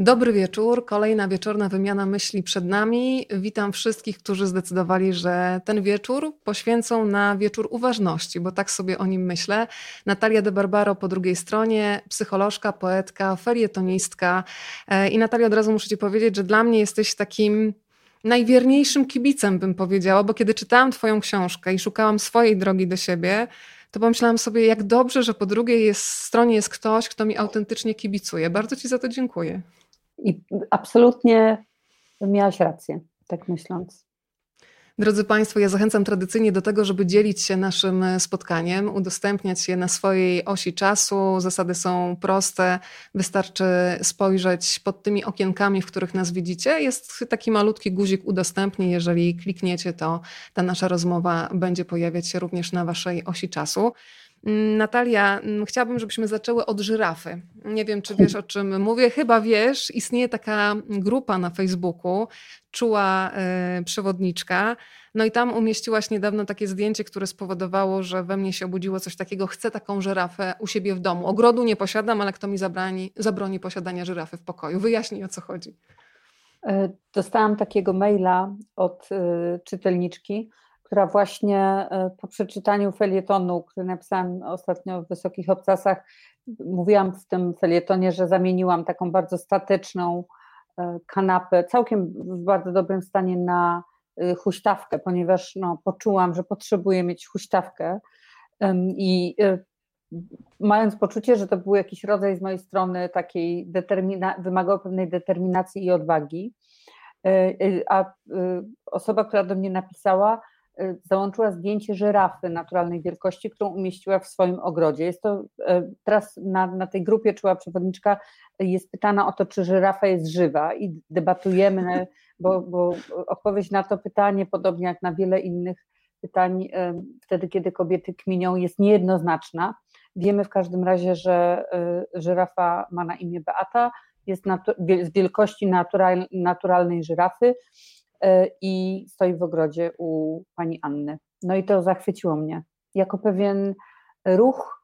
Dobry wieczór, kolejna wieczorna wymiana myśli przed nami. Witam wszystkich, którzy zdecydowali, że ten wieczór poświęcą na wieczór uważności, bo tak sobie o nim myślę. Natalia de Barbaro po drugiej stronie, psycholożka, poetka, felietonistka. E, I Natalia, od razu muszę Ci powiedzieć, że dla mnie jesteś takim najwierniejszym kibicem, bym powiedziała, bo kiedy czytałam Twoją książkę i szukałam swojej drogi do siebie, to pomyślałam sobie, jak dobrze, że po drugiej jest, stronie jest ktoś, kto mi autentycznie kibicuje. Bardzo Ci za to dziękuję. I absolutnie miałaś rację, tak myśląc. Drodzy Państwo, ja zachęcam tradycyjnie do tego, żeby dzielić się naszym spotkaniem, udostępniać je na swojej osi czasu. Zasady są proste, wystarczy spojrzeć pod tymi okienkami, w których nas widzicie. Jest taki malutki guzik udostępnij. Jeżeli klikniecie, to ta nasza rozmowa będzie pojawiać się również na Waszej osi czasu. Natalia, mm, chciałabym, żebyśmy zaczęły od żyrafy. Nie wiem, czy wiesz, o czym mówię. Chyba wiesz, istnieje taka grupa na Facebooku, czuła y, przewodniczka. No i tam umieściłaś niedawno takie zdjęcie, które spowodowało, że we mnie się obudziło coś takiego. Chcę taką żyrafę u siebie w domu. Ogrodu nie posiadam, ale kto mi zabrani, zabroni posiadania żyrafy w pokoju? Wyjaśnij, o co chodzi. E, dostałam takiego maila od y, czytelniczki, która właśnie e, po przeczytaniu felietonu, który napisałam ostatnio w Wysokich Obcasach, mówiłam w tym felietonie, że zamieniłam taką bardzo statyczną e, kanapę, całkiem w bardzo dobrym stanie na e, huśtawkę, ponieważ no, poczułam, że potrzebuję mieć huśtawkę. I mając poczucie, że to był jakiś rodzaj z mojej strony takiej determina- wymagał pewnej determinacji i odwagi, a osoba, która do mnie napisała, załączyła zdjęcie żyrafy naturalnej wielkości, którą umieściła w swoim ogrodzie. Jest to y, teraz na, na tej grupie czuła przewodniczka jest pytana o to, czy żyrafa jest żywa i debatujemy, bo, bo odpowiedź na to pytanie, podobnie jak na wiele innych pytań, y, wtedy kiedy kobiety kminią, jest niejednoznaczna. Wiemy w każdym razie, że żyrafa ma na imię Beata, jest z wielkości natural, naturalnej żyrafy i stoi w ogrodzie u pani Anny. No i to zachwyciło mnie. Jako pewien ruch,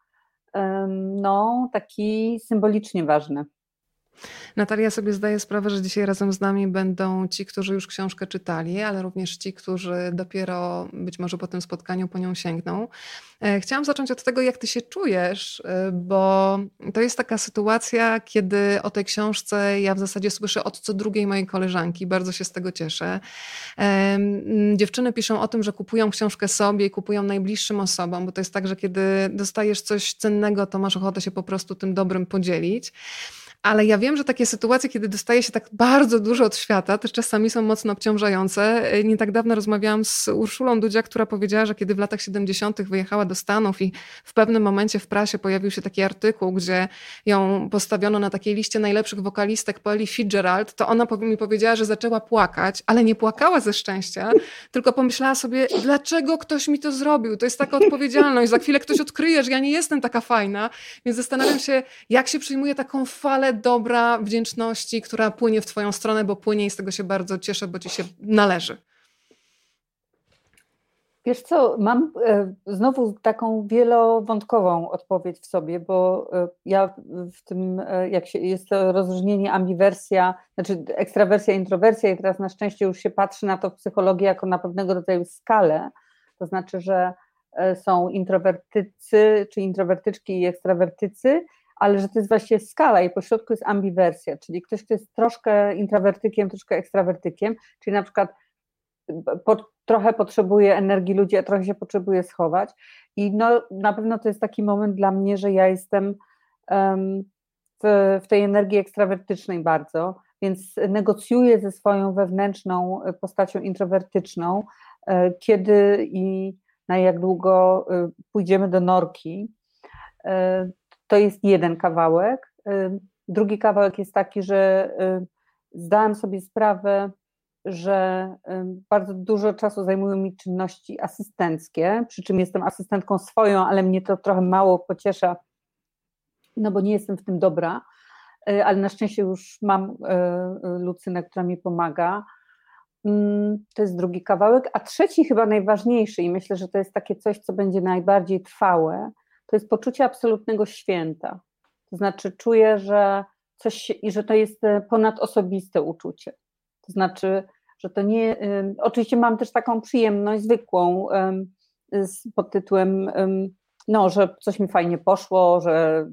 no taki symbolicznie ważny. Natalia sobie zdaje sprawę, że dzisiaj razem z nami będą ci, którzy już książkę czytali, ale również ci, którzy dopiero być może po tym spotkaniu po nią sięgną. E, chciałam zacząć od tego, jak ty się czujesz, e, bo to jest taka sytuacja, kiedy o tej książce ja w zasadzie słyszę od co drugiej mojej koleżanki. Bardzo się z tego cieszę. Dziewczyny piszą o tym, że kupują książkę sobie i kupują najbliższym osobom, bo to jest tak, że kiedy dostajesz coś cennego, to masz ochotę się po prostu tym dobrym podzielić. Ale ja wiem, że takie sytuacje, kiedy dostaje się tak bardzo dużo od świata, też czasami są mocno obciążające. Nie tak dawno rozmawiałam z Urszulą Dudzia, która powiedziała, że kiedy w latach 70. wyjechała do Stanów i w pewnym momencie w prasie pojawił się taki artykuł, gdzie ją postawiono na takiej liście najlepszych wokalistek po Fitzgerald, to ona mi powiedziała, że zaczęła płakać, ale nie płakała ze szczęścia, tylko pomyślała sobie, dlaczego ktoś mi to zrobił? To jest taka odpowiedzialność. Za chwilę ktoś odkryje, że ja nie jestem taka fajna, więc zastanawiam się, jak się przyjmuje taką falę dobra wdzięczności, która płynie w Twoją stronę, bo płynie i z tego się bardzo cieszę, bo Ci się należy. Wiesz co, mam e, znowu taką wielowątkową odpowiedź w sobie, bo e, ja w tym, e, jak się, jest to rozróżnienie ambiwersja, znaczy ekstrawersja, introwersja i teraz na szczęście już się patrzy na to w psychologii jako na pewnego rodzaju skalę, to znaczy, że są introwertycy, czy introwertyczki i ekstrawertycy ale że to jest właściwie skala i pośrodku jest ambiwersja, czyli ktoś, kto jest troszkę introwertykiem, troszkę ekstrawertykiem, czyli na przykład po, trochę potrzebuje energii ludzi, a trochę się potrzebuje schować. I no, na pewno to jest taki moment dla mnie, że ja jestem um, w, w tej energii ekstrawertycznej bardzo, więc negocjuję ze swoją wewnętrzną postacią introwertyczną, e, kiedy i na jak długo e, pójdziemy do norki. To jest jeden kawałek. Drugi kawałek jest taki, że zdałam sobie sprawę, że bardzo dużo czasu zajmują mi czynności asystenckie, przy czym jestem asystentką swoją, ale mnie to trochę mało pociesza, no bo nie jestem w tym dobra, y, ale na szczęście już mam y, Lucynę, która mi pomaga. To jest drugi kawałek, a trzeci chyba najważniejszy i myślę, że to jest takie coś, co będzie najbardziej trwałe, to jest poczucie absolutnego święta. To znaczy, czuję, że coś i że to jest ponadosobiste uczucie. To znaczy, że to nie. Oczywiście mam też taką przyjemność zwykłą pod tytułem, no, że coś mi fajnie poszło, że,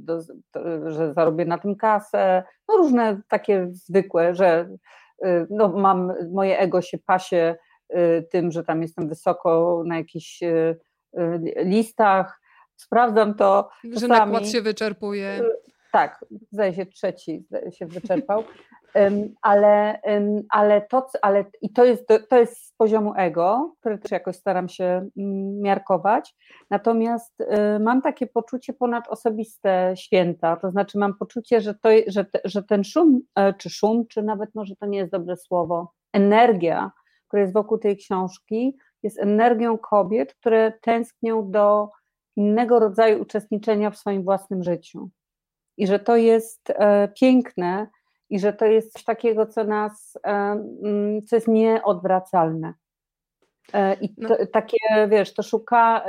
że zarobię na tym kasę, no różne takie zwykłe, że y, no, mam, moje ego się pasie tym, że tam jestem wysoko na jakichś listach, sprawdzam to. Że czasami, nakład się wyczerpuje. Tak, zdaje się trzeci się wyczerpał ale, ale to, ale i to jest, to jest z poziomu ego, który też jakoś staram się mm, miarkować, natomiast y, mam takie poczucie ponad osobiste święta, to znaczy mam poczucie, że, to, że, że ten szum, e, czy szum, czy nawet może to nie jest dobre słowo, energia, która jest wokół tej książki, jest energią kobiet, które tęsknią do innego rodzaju uczestniczenia w swoim własnym życiu. I że to jest e, piękne, i że to jest coś takiego, co nas, e, mm, co jest nieodwracalne. E, I to, no. takie, wiesz, to szuka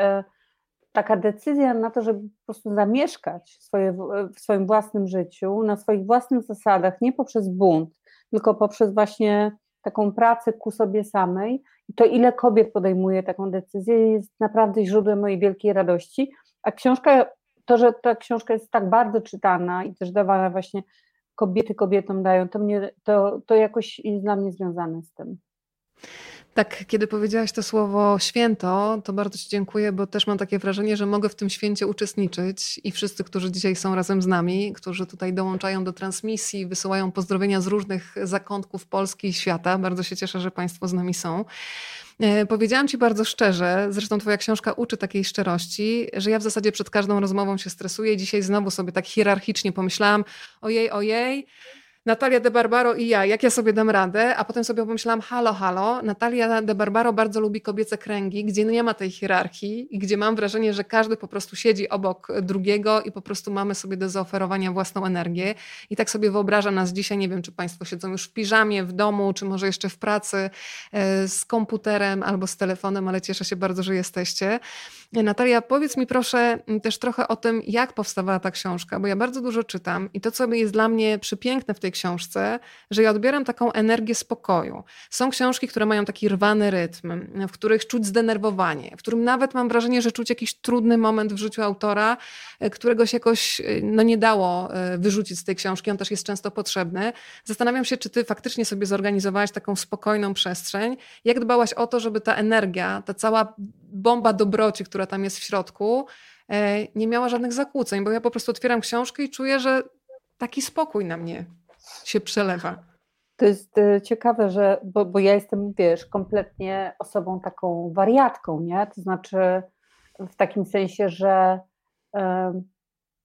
taka decyzja na to, żeby po prostu zamieszkać swoje, w swoim własnym życiu, na swoich własnych zasadach, nie poprzez bunt, tylko poprzez właśnie taką pracę ku sobie samej. To, ile kobiet podejmuje taką decyzję, jest naprawdę źródłem mojej wielkiej radości. A książka, to, że ta książka jest tak bardzo czytana i też dawana właśnie kobiety kobietom dają, to, mnie, to, to jakoś jest dla mnie związane z tym. Tak, kiedy powiedziałaś to słowo święto, to bardzo Ci dziękuję, bo też mam takie wrażenie, że mogę w tym święcie uczestniczyć i wszyscy, którzy dzisiaj są razem z nami, którzy tutaj dołączają do transmisji, wysyłają pozdrowienia z różnych zakątków Polski i świata. Bardzo się cieszę, że Państwo z nami są. E, powiedziałam Ci bardzo szczerze, zresztą Twoja książka uczy takiej szczerości, że ja w zasadzie przed każdą rozmową się stresuję. Dzisiaj znowu sobie tak hierarchicznie pomyślałam: ojej, ojej Natalia de Barbaro i ja, jak ja sobie dam radę, a potem sobie pomyślałam, halo, halo, Natalia de Barbaro bardzo lubi kobiece kręgi, gdzie nie ma tej hierarchii i gdzie mam wrażenie, że każdy po prostu siedzi obok drugiego i po prostu mamy sobie do zaoferowania własną energię. I tak sobie wyobraża nas dzisiaj, nie wiem, czy Państwo siedzą już w piżamie, w domu, czy może jeszcze w pracy e, z komputerem albo z telefonem, ale cieszę się bardzo, że jesteście. Natalia, powiedz mi proszę też trochę o tym, jak powstawała ta książka, bo ja bardzo dużo czytam i to, co jest dla mnie przypiękne w tej książce, że ja odbieram taką energię spokoju. Są książki, które mają taki rwany rytm, w których czuć zdenerwowanie, w którym nawet mam wrażenie, że czuć jakiś trudny moment w życiu autora, e, którego się jakoś e, no, nie dało e, wyrzucić z tej książki. On też jest często potrzebny. Zastanawiam się, czy ty faktycznie sobie zorganizowałaś taką spokojną przestrzeń. Jak dbałaś o to, żeby ta energia, ta cała bomba dobroci, która tam jest w środku, nie miała żadnych zakłóceń, bo ja po prostu otwieram książkę i czuję, że taki spokój na mnie się przelewa. To jest e, ciekawe, że, bo, bo ja jestem, wiesz, kompletnie osobą taką wariatką, nie? To znaczy w takim sensie, że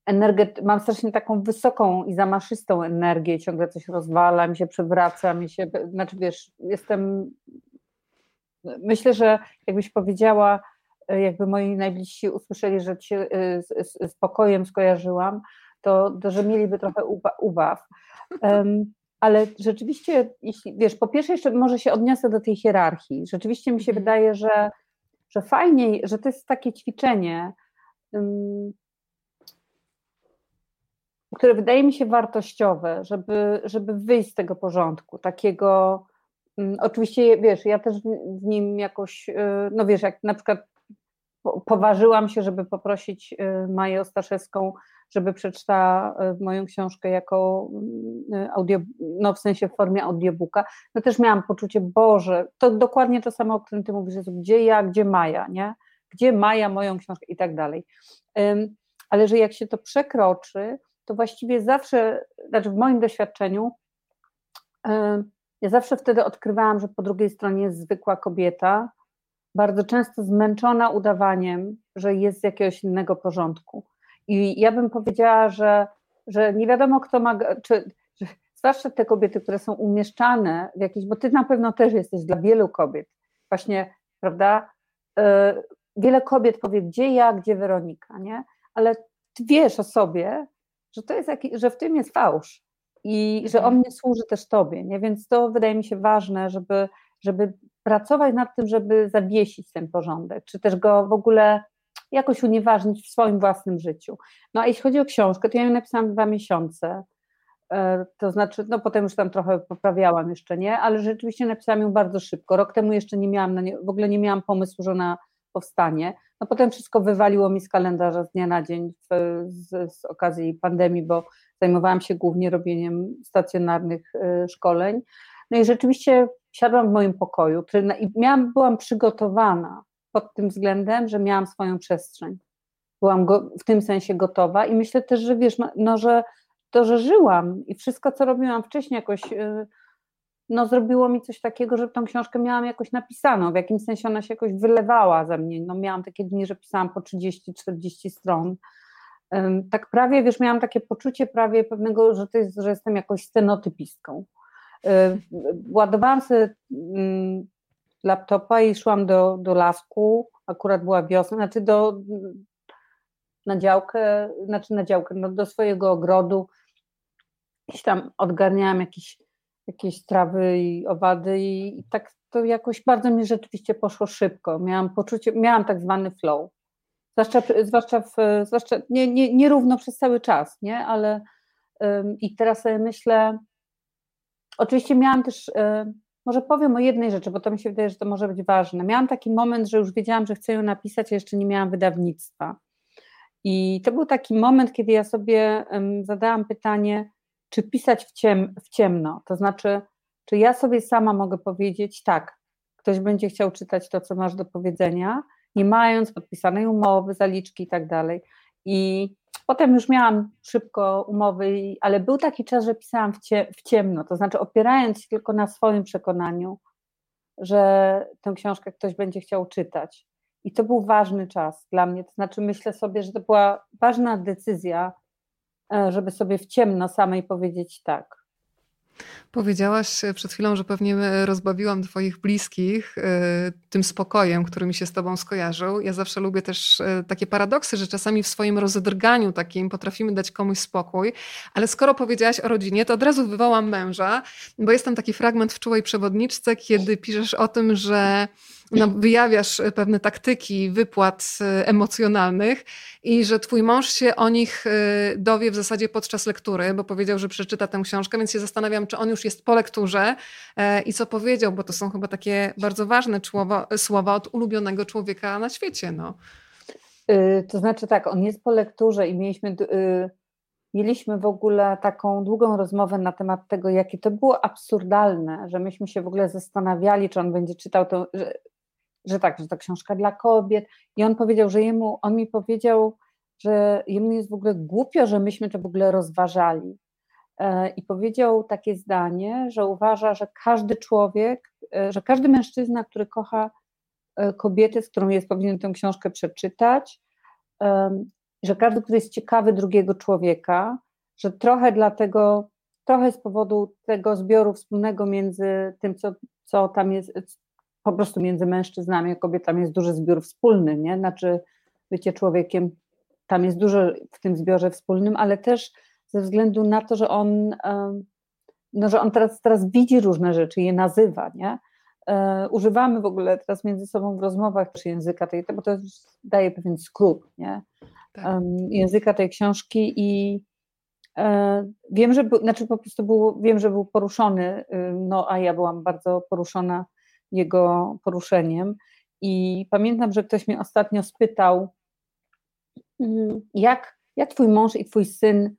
energet, mam strasznie taką wysoką i zamaszystą energię, ciągle coś rozwala, mi się przewraca, mi się, znaczy wiesz, jestem, myślę, że jakbyś powiedziała, e, jakby moi najbliżsi usłyszeli, że cię e, z, z spokojem skojarzyłam, to, to że mieliby trochę ubaw. Um, ale rzeczywiście, jeśli, wiesz, po pierwsze jeszcze może się odniosę do tej hierarchii. Rzeczywiście mi się mhm. wydaje, że, że fajniej, że to jest takie ćwiczenie, um, które wydaje mi się wartościowe, żeby, żeby wyjść z tego porządku, takiego, oczywiście, wiesz, ja też w nim jakoś, y, no wiesz, jak na przykład poważyłam się, żeby poprosić y, Maję Ostaszewską żeby przeczytała e, moją książkę jako mm, audio, no w sensie w formie audiobooka, no też miałam poczucie, Boże, to dokładnie to samo, o którym Ty mówisz, Jezu, gdzie ja, gdzie Maja, nie? Gdzie Maja moją książkę i tak dalej. Ale że jak się to przekroczy, to właściwie zawsze, znaczy w moim doświadczeniu, ja zawsze wtedy odkrywałam, że po drugiej stronie jest zwykła kobieta, bardzo często zmęczona udawaniem, że jest z jakiegoś innego porządku. I ja bym powiedziała, że, że nie wiadomo, kto ma, czy, zwłaszcza te kobiety, które są umieszczane w jakiejś, bo ty na pewno też jesteś dla wielu kobiet, właśnie, prawda? E, wiele kobiet powie, gdzie ja, gdzie Weronika, nie? Ale ty wiesz o sobie, że to jest jakiś, że w tym jest fałsz i że on nie służy też tobie, nie? Więc to wydaje mi się ważne, żeby, żeby pracować nad tym, żeby zawiesić ten porządek, czy też go w ogóle jakoś unieważnić w swoim własnym życiu. No a jeśli chodzi o książkę, to ja ją napisałam dwa miesiące. E, to znaczy, no potem już tam trochę poprawiałam jeszcze, nie? Ale rzeczywiście napisałam ją bardzo szybko. Rok temu jeszcze nie miałam, nie, w ogóle nie miałam pomysłu, że ona powstanie. No potem wszystko wywaliło mi z kalendarza z dnia na dzień w, z, z, okazji pandemii, bo zajmowałam się głównie robieniem stacjonarnych y, szkoleń. No i rzeczywiście siadłam w moim pokoju który, i miałam, byłam przygotowana pod tym względem, że miałam swoją przestrzeń. Byłam go, w tym sensie gotowa i myślę też, że wiesz, no, że to, że żyłam i wszystko, co robiłam wcześniej, jakoś y, no, zrobiło mi coś takiego, że tą książkę miałam jakoś napisaną, w jakimś sensie ona się jakoś wylewała ze mnie. No, miałam takie dni, że pisałam po 30-40 stron. Tak prawie, wiesz, miałam takie poczucie prawie pewnego, że, to jest, że jestem jakąś scenotypistką. Ładowałam sobie mm, laptopa i szłam do, do lasku, akurat była wiosna, znaczy do, na działkę, znaczy na działkę, no do swojego ogrodu. Gdzieś tam odgarniałam jakieś, jakieś trawy i owady i, i tak to jakoś bardzo mi rzeczywiście poszło szybko. Miałam poczucie, miałam tak zwany flow. Zwłaszcza, zwłaszcza, w, zwłaszcza nie, nie, nie równo przez cały czas, nie? Ale um, i teraz sobie myślę, oczywiście miałam też, um, może powiem o jednej rzeczy, bo to mi się wydaje, że to może być ważne. Miałam taki moment, że już wiedziałam, że chcę ją napisać, a jeszcze nie miałam wydawnictwa. I to był taki moment, kiedy ja sobie zadałam pytanie, czy pisać w, ciem, w ciemno, to znaczy, czy ja sobie sama mogę powiedzieć, tak, ktoś będzie chciał czytać to, co masz do powiedzenia, nie mając podpisanej umowy, zaliczki i tak dalej. I potem już miałam szybko umowy, ale był taki czas, że pisałam w, cie, w ciemno, to znaczy opierając się tylko na swoim przekonaniu, że tę książkę ktoś będzie chciał czytać. I to był ważny czas dla mnie. To znaczy, myślę sobie, że to była ważna decyzja, żeby sobie w ciemno samej powiedzieć tak. Powiedziałaś przed chwilą, że pewnie rozbawiłam Twoich bliskich e, tym spokojem, który mi się z Tobą skojarzył. Ja zawsze lubię też e, takie paradoksy, że czasami w swoim rozedrganiu takim potrafimy dać komuś spokój, ale skoro powiedziałaś o rodzinie, to od razu wywołam męża, bo jest tam taki fragment w Czułej Przewodniczce, kiedy piszesz o tym, że no, wyjawiasz pewne taktyki wypłat e, emocjonalnych i że twój mąż się o nich dowie w zasadzie podczas lektury, bo powiedział, że przeczyta tę książkę, więc się zastanawiam, czy on już jest po lekturze e, i co powiedział, bo to są chyba takie bardzo ważne słowa, słowa od ulubionego człowieka na świecie. No. To znaczy tak, on jest po lekturze i mieliśmy, mieliśmy w ogóle taką długą rozmowę na temat tego, jakie to było absurdalne, że myśmy się w ogóle zastanawiali, czy on będzie czytał to, że, że tak, że to książka dla kobiet. I on powiedział, że jemu, on mi powiedział, że jemu jest w ogóle głupio, że myśmy to w ogóle rozważali. E, i powiedział takie zdanie, że uważa, że każdy człowiek, e, że każdy mężczyzna, który kocha e, kobietę, z którą jest powinien tę książkę przeczytać, że każdy, który jest ciekawy drugiego człowieka, że trochę dlatego, trochę z powodu tego zbioru wspólnego między tym, co, co tam jest, po prostu między mężczyznami a kobietami jest duży zbiór wspólny, nie? Znaczy bycie człowiekiem, tam jest dużo w tym zbiorze wspólnym, ale też ze względu na to, że on, no, że on teraz, teraz widzi różne rzeczy, je nazywa, nie? E, używamy w ogóle teraz między sobą w rozmowach języka tej, bo to daje pewien skrót, nie? Tak. Języka tej książki i e, wiem, że był, znaczy po prostu był, wiem, że był poruszony, no a ja byłam bardzo poruszona jego poruszeniem i pamiętam, że ktoś mnie ostatnio spytał, mm, jak, jak twój mąż i twój syn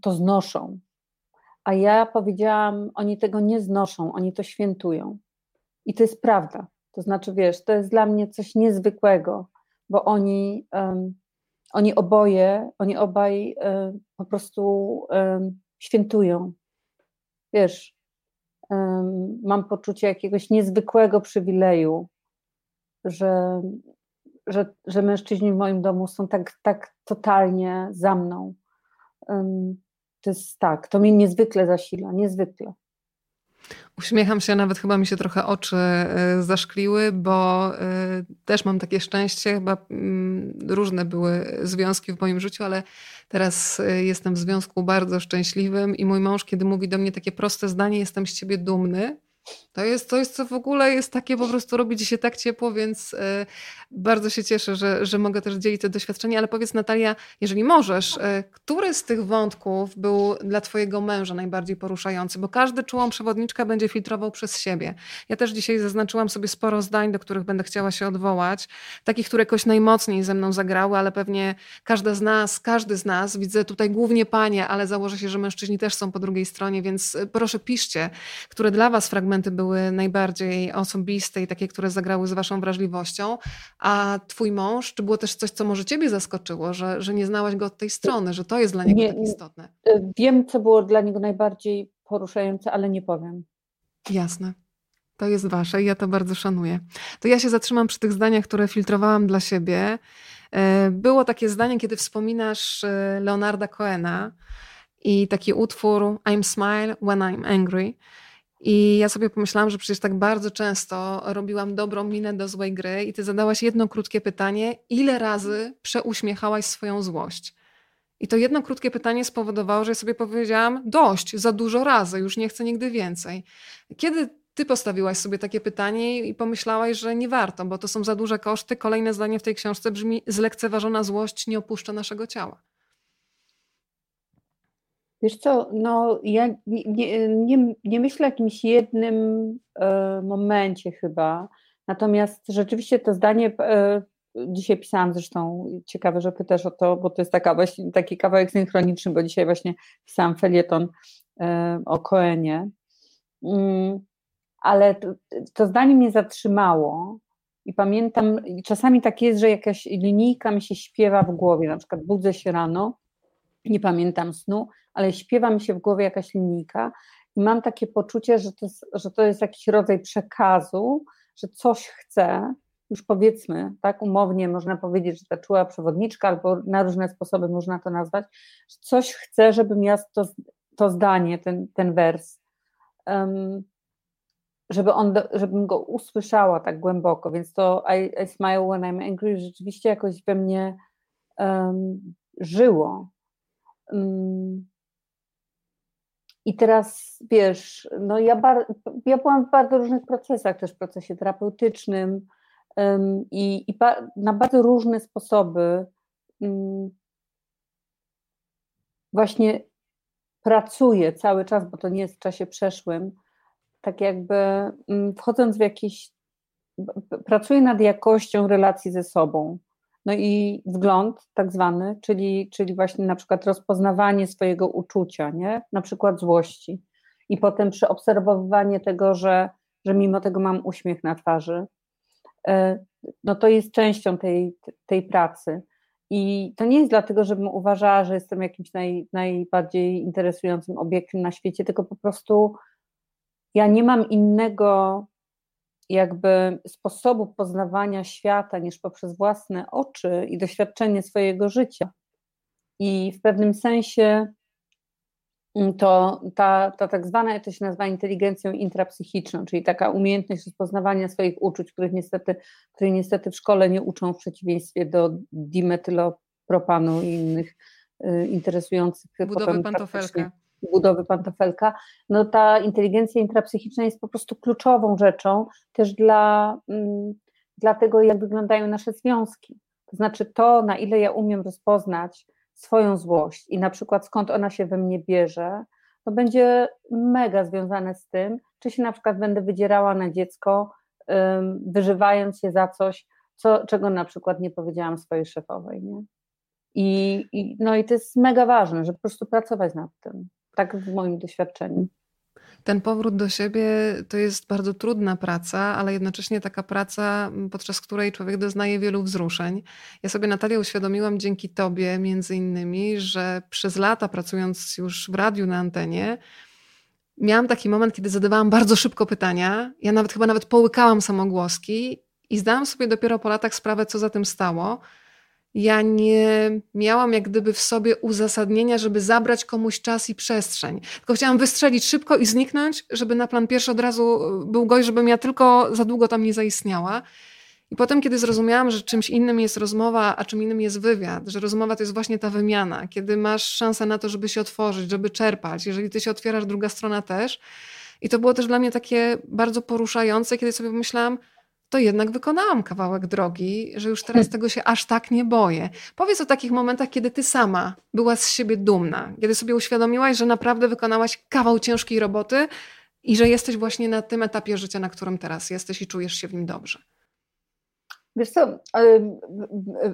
to znoszą. A ja powiedziałam, oni tego nie znoszą, oni to świętują. I to jest prawda. To znaczy, wiesz, to jest dla mnie coś niezwykłego, bo oni, um, oni oboje, oni obaj um, po prostu um, świętują. Wiesz, mam poczucie jakiegoś niezwykłego przywileju, że, że, że mężczyźni w moim domu są tak, tak totalnie za mną to jest tak, to mnie niezwykle zasila, niezwykle. Uśmiecham się, nawet chyba mi się trochę oczy e, zaszkliły, bo e, też mam takie szczęście. Chyba mm, różne były związki w moim życiu, ale teraz e, jestem w związku bardzo szczęśliwym i mój mąż, kiedy mówi do mnie takie proste zdanie, jestem z ciebie dumny, To jest, jest co w ogóle jest takie, po prostu robi ci się tak ciepło, więc y, bardzo się cieszę, że, że mogę też dzielić te doświadczenia. Ale powiedz Natalia, jeżeli możesz, y, który z tych wątków był dla twojego męża najbardziej poruszający? Bo każdy czułą przewodniczka będzie filtrował przez siebie. Ja też dzisiaj zaznaczyłam sobie sporo zdań, do których będę chciała się odwołać. Takich, które jakoś najmocniej ze mną zagrały, ale pewnie każda z nas, każdy z nas, widzę tutaj głównie panie, ale założę się, że mężczyźni też są po drugiej stronie, więc proszę piszcie, które dla was fragmenty były były najbardziej osobiste i takie, które zagrały z waszą wrażliwością. A twój mąż, czy było też coś, co może ciebie zaskoczyło, że, że nie znałaś go od tej strony, że to jest dla niego nie, tak istotne? E, wiem, co było dla niego najbardziej poruszające, ale nie powiem. Jasne. To jest wasze i ja to bardzo szanuję. To ja się zatrzymam przy tych zdaniach, które filtrowałam dla siebie. E, było takie zdanie, kiedy wspominasz e, Leonarda Coena i taki utwór I'm smile when I'm angry. I ja sobie pomyślałam, że przecież tak bardzo często robiłam dobrą minę do złej gry i ty zadałaś jedno krótkie pytanie, ile razy przeuśmiechałaś swoją złość? I to jedno krótkie pytanie spowodowało, że ja sobie powiedziałam, dość, za dużo razy, już nie chcę nigdy więcej. Kiedy ty postawiłaś sobie takie pytanie i pomyślałaś, że nie warto, bo to są za duże koszty. Kolejne zdanie w tej książce brzmi: zlekceważona złość nie opuszcza naszego ciała. Wiesz co, no ja nie, nie, nie, nie myślę o jakimś jednym e, momencie chyba, natomiast rzeczywiście to zdanie, e, dzisiaj pisałam zresztą, ciekawe, że pytasz o to, bo to jest taka właśnie, taki kawałek synchroniczny, bo dzisiaj właśnie pisałam felieton e, o Koenie, mm, ale to, to zdanie mnie zatrzymało i pamiętam, czasami tak jest, że jakaś linijka mi się śpiewa w głowie, na przykład budzę się rano, nie pamiętam snu, ale śpiewa mi się w głowie jakaś linijka i mam takie poczucie, że to, jest, że to jest jakiś rodzaj przekazu, że coś chcę, już powiedzmy, tak umownie można powiedzieć, że ta czuła przewodniczka, albo na różne sposoby można to nazwać, że coś chcę, żebym ja to, to zdanie, ten, ten wers, um, żeby on, żebym go usłyszała tak głęboko, więc to I, I smile when I'm angry rzeczywiście jakoś we mnie um, żyło. Um, i teraz wiesz, no ja, bar, ja byłam w bardzo różnych procesach, też w procesie terapeutycznym um, i, i ba, na bardzo różne sposoby um, właśnie pracuję cały czas, bo to nie jest w czasie przeszłym, tak jakby um, wchodząc w jakieś, pracuję nad jakością relacji ze sobą. No i wgląd tak zwany, czyli, czyli właśnie na przykład rozpoznawanie swojego uczucia, nie? na przykład złości. I potem przeobserwowywanie tego, że, że mimo tego mam uśmiech na twarzy. E, no to jest częścią tej, tej pracy. I to nie jest dlatego, żebym uważała, że jestem jakimś naj, najbardziej interesującym obiektem na świecie, tylko po prostu ja nie mam innego jakby sposobu poznawania świata niż poprzez własne oczy i doświadczenie swojego życia. I w pewnym sensie mm, to ta, ta tak zwana, to się nazywa inteligencją intrapsychiczną, czyli taka umiejętność rozpoznawania swoich uczuć, których niestety, której niestety w szkole nie uczą w przeciwieństwie do dimetylopropanu i innych y, interesujących Budowy pantofelka budowy pantofelka, no ta inteligencja intrapsychiczna jest po prostu kluczową rzeczą też dla, mm, dla tego, jak wyglądają nasze związki. To znaczy to, na ile ja umiem rozpoznać swoją złość i na przykład skąd ona się we mnie bierze, to będzie mega związane z tym, czy się na przykład będę wydzierała na dziecko, wyżywając się za coś, co, czego na przykład nie powiedziałam swojej szefowej. Nie? I, I, no i to jest mega ważne, żeby po prostu pracować nad tym tak w moim doświadczeniu. Ten powrót do siebie to jest bardzo trudna praca, ale jednocześnie taka praca, podczas której człowiek doznaje wielu wzruszeń. Ja sobie, Natalia, uświadomiłam dzięki Tobie, między innymi, że przez lata pracując już w radiu na antenie, miałam taki moment, kiedy zadawałam bardzo szybko pytania. Ja nawet chyba nawet połykałam samogłoski i zdałam sobie dopiero po latach sprawę, co za tym stało ja nie miałam jak gdyby w sobie uzasadnienia, żeby zabrać komuś czas i przestrzeń. Tylko chciałam wystrzelić szybko i zniknąć, żeby na plan pierwszy od razu był gość, żebym ja tylko za długo tam nie zaistniała. I potem, kiedy zrozumiałam, że czymś innym jest rozmowa, a czym innym jest wywiad, że rozmowa to jest właśnie ta wymiana, kiedy masz szansę na to, żeby się otworzyć, żeby czerpać, jeżeli ty się otwierasz, druga strona też, I to było też dla mnie takie bardzo poruszające, kiedy sobie pomyślałam, to jednak wykonałam kawałek drogi, że już teraz tego się aż tak nie boję. Powiedz o takich momentach, kiedy ty sama byłaś z siebie dumna, kiedy sobie uświadomiłaś, że naprawdę wykonałaś kawał ciężkiej roboty i że jesteś właśnie na tym etapie życia, na którym teraz jesteś i czujesz się w nim dobrze. Wiesz co,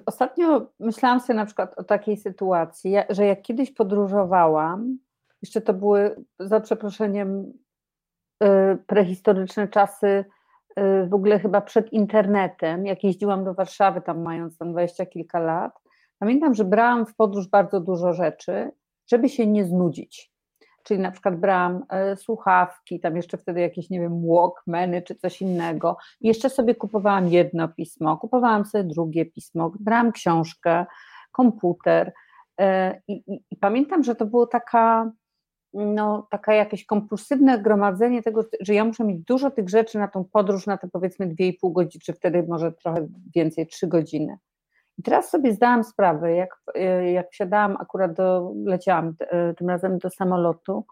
ostatnio myślałam sobie na przykład o takiej sytuacji, że jak kiedyś podróżowałam, jeszcze to były za przeproszeniem y, prehistoryczne czasy, w ogóle chyba przed internetem, jak jeździłam do Warszawy, tam mając tam dwadzieścia kilka lat, pamiętam, że brałam w podróż bardzo dużo rzeczy, żeby się nie znudzić. Czyli na przykład brałam e, słuchawki, tam jeszcze wtedy jakieś, nie wiem, walkmany czy coś innego. Jeszcze sobie kupowałam jedno pismo, kupowałam sobie drugie pismo, brałam książkę, komputer e, i, i, i pamiętam, że to było taka, no, taka jakieś kompulsywne gromadzenie tego, że ja muszę mieć dużo tych rzeczy na tą podróż, na te powiedzmy 2,5 godziny, czy wtedy może trochę więcej, 3 godziny. I teraz sobie zdałam sprawę, jak, e, jak wsiadałam, akurat do, leciałam e, tym razem do samolotu,